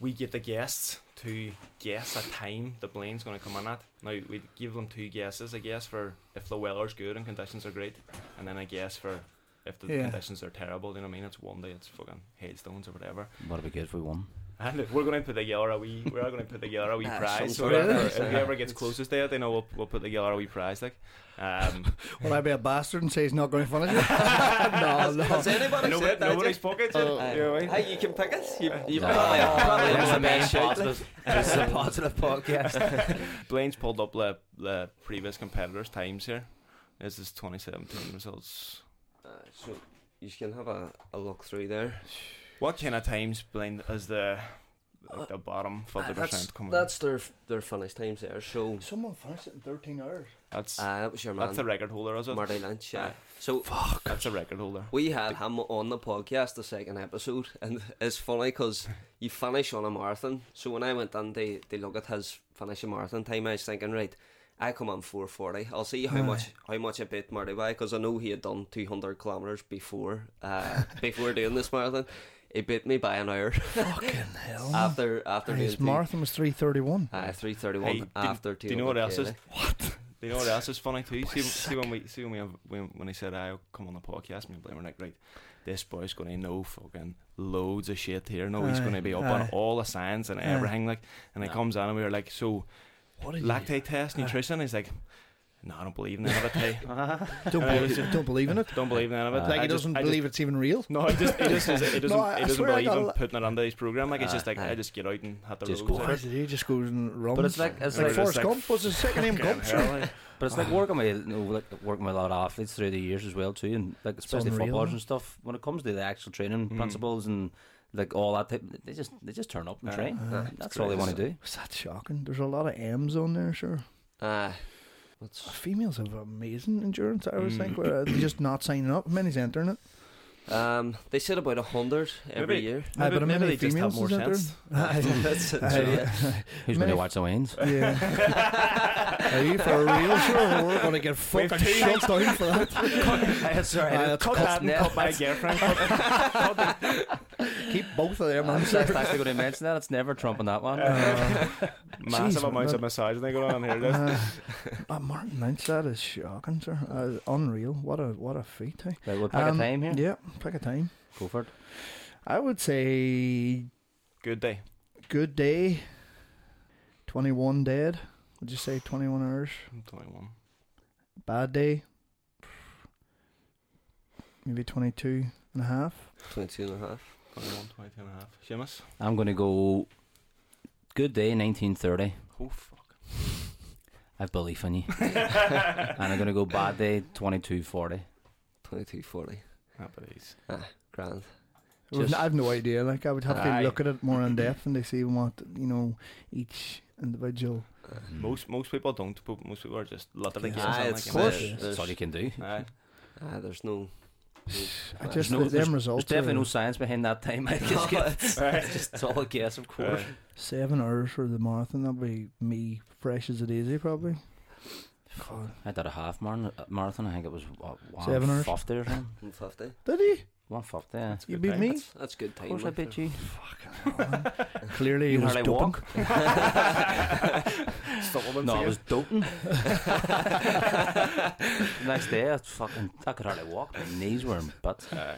we get the guests to guess a time the Blaine's going to come in at. Now we give them two guesses. A guess for if the weather's good and conditions are great, and then a guess for if the Yeah. conditions are terrible. You know what I mean? It's one day it's fucking hailstones or whatever. What'd be good if we won? And we're going to put together a wee. We're going to put together a wee prize. some So sort whoever, if whoever gets closest to it, they know we'll, we'll put together a wee prize. Like, um, Will I be a bastard and say he's not going to finish it? no, no. Has anybody nobody, said that? nobody's pockets. it. Uh, you know what I mean? Hey, you can pick it. You, you No. probably, probably This is one a of the main best shout, like. positive. This is a positive podcast. Blaine's pulled up the, the previous competitors' times here. This is 2017 results. Uh, so you can have a, a look through there. What kind of times Blaine is the like the bottom 50% Uh, that's coming? that's their their finish times there. So Someone finished it in 13 hours. that's uh, that was your man, that's the record holder, is it? Marty Lynch. Yeah. Aye. So That's a record holder. we had him on the podcast the second episode, and it's funny because you finish on a marathon. So when I went in, they they look at his finishing marathon time. I was thinking, right, I come on four forty. I'll see how Aye. much how much I beat Marty by because I know he had done two hundred kilometers before uh before doing this marathon. He beat me by an hour Fucking hell. after after His doing marathon was 331. uh, three thirty Hey, one do- after do you know what 200 else is- What? Do you know what else is funny too? See, see when we see when we have when, when he said I'll come on the podcast, me and Blaine were like, right, this boy's gonna know fucking loads of shit here. No, he's gonna be up on all the science and Aye. everything. Like, and he No. comes on and we were like, so What did lactate test, Aye. nutrition. He's like, no, I don't believe in none uh-huh. uh, of it. Hey. don't, Aye, it believe, was just- don't believe in it? Don't believe in none of it. Aye. Like I he doesn't just- believe it's even real? No, he just he just he doesn't No, I- he I doesn't swear I believe in a- putting it under his program. Like it's just ah, like aye. I just get out and hit the Just roads. go like. he just goes and runs. But it's like it's like like, Or Forrest like- Gump. Was his second name Fucking Gump? hell, eh? but it's like ah. working with you know, like working with a lot of athletes through the years as well too, and like especially unreal, footballers and stuff. When it comes to the actual training Mm. principles and like all that, type, they just they just turn up and Aye. train. Aye. That's all they want to do. Was that shocking? There's a lot of M's on there, sure. Uh, what's Females have amazing endurance, I always Mm. think. Where they're just not signing up. Many's entering it. um they said about a hundred every Maybe- year. Aye, Maybe, but maybe many they just have females more is entering. sense. Aye. That's it. Aye. yeah. Who's Many- going to watch the wins? Yeah. Are you for real sure? We're going to get fucking two shut down for that. Sorry, Aye, that's Cut cut that and cut my girlfriend. Cut, Keep both of them. I'm I'm just actually going to mention that. It's never trumping that one. Uh, massive Jeez, amounts man. of massage they going on here. This. uh, uh, Martin Lynch, that is shocking, sir. Uh, unreal. What a what a feat. Hey? Right, we'll pick Um, a time here. Yeah, pick a time. Go for it. I would say Good day. good day. Twenty one dead. Would you say twenty one hours? 21. Bad day. Maybe 22 and a half. 22 and a half. 21, 22 and a half. Seamus? I'm going to go. Good day, 1930. Oh, fuck. I have belief in you. and I'm going to go bad day, 2240. 2240. Happy days. Grand. Just- I've no idea. Like I would have Aye. to look at it more in depth and to see what you know each individual. Most most people don't, but most people are just lottery Yeah. games. Aye, it's, like, course. you That's all you can do. Aye. Ah, there's no. I There's just no- the, there's- results. There's definitely no science behind that time. I just get, just it's all a guess, of course. Aye. seven hours for the marathon. That'd be me fresh as a daisy, eh, probably. God. I did a half mar- uh, marathon. I think it was what, Seven hours. 150 or something. 150. Did he? 150, yeah. That's You good beat time. me. That's, that's good time. Of course I like, bet you. Clearly, he You was hardly doping. walk. Supplements No, I was doting. Next day, I fucking I could hardly walk. My knees were in butts. Aye.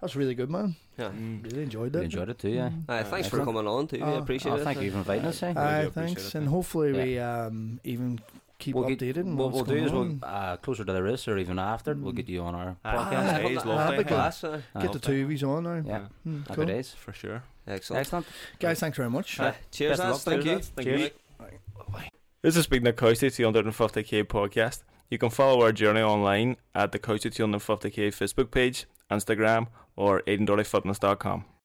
That's really good, man. Yeah. Mm. Really enjoyed You that. enjoyed it too, yeah. Aye, thanks for coming on too. I Oh, appreciate Oh, it. thank you for inviting us. eh? Aye, do appreciate thanks, and yeah. hopefully Yeah. we um even keep We'll get- updated. and What we'll do is we'll uh, closer to the race or even after, we'll Mm. get you on our Aye. podcast. Aye, Happy days, that'd lovely. Class. uh, Get hope the two of these on now. Yeah, Hmm, happy cool. days. For sure. excellent. Excellent. Guys, thanks very much. Aye, cheers, Best lads. Thank you. Thank Cheers. This has been the Couch to 250k podcast. You can follow our journey online at the Couch to 250k Facebook page, Instagram, or aidendollifitness.com.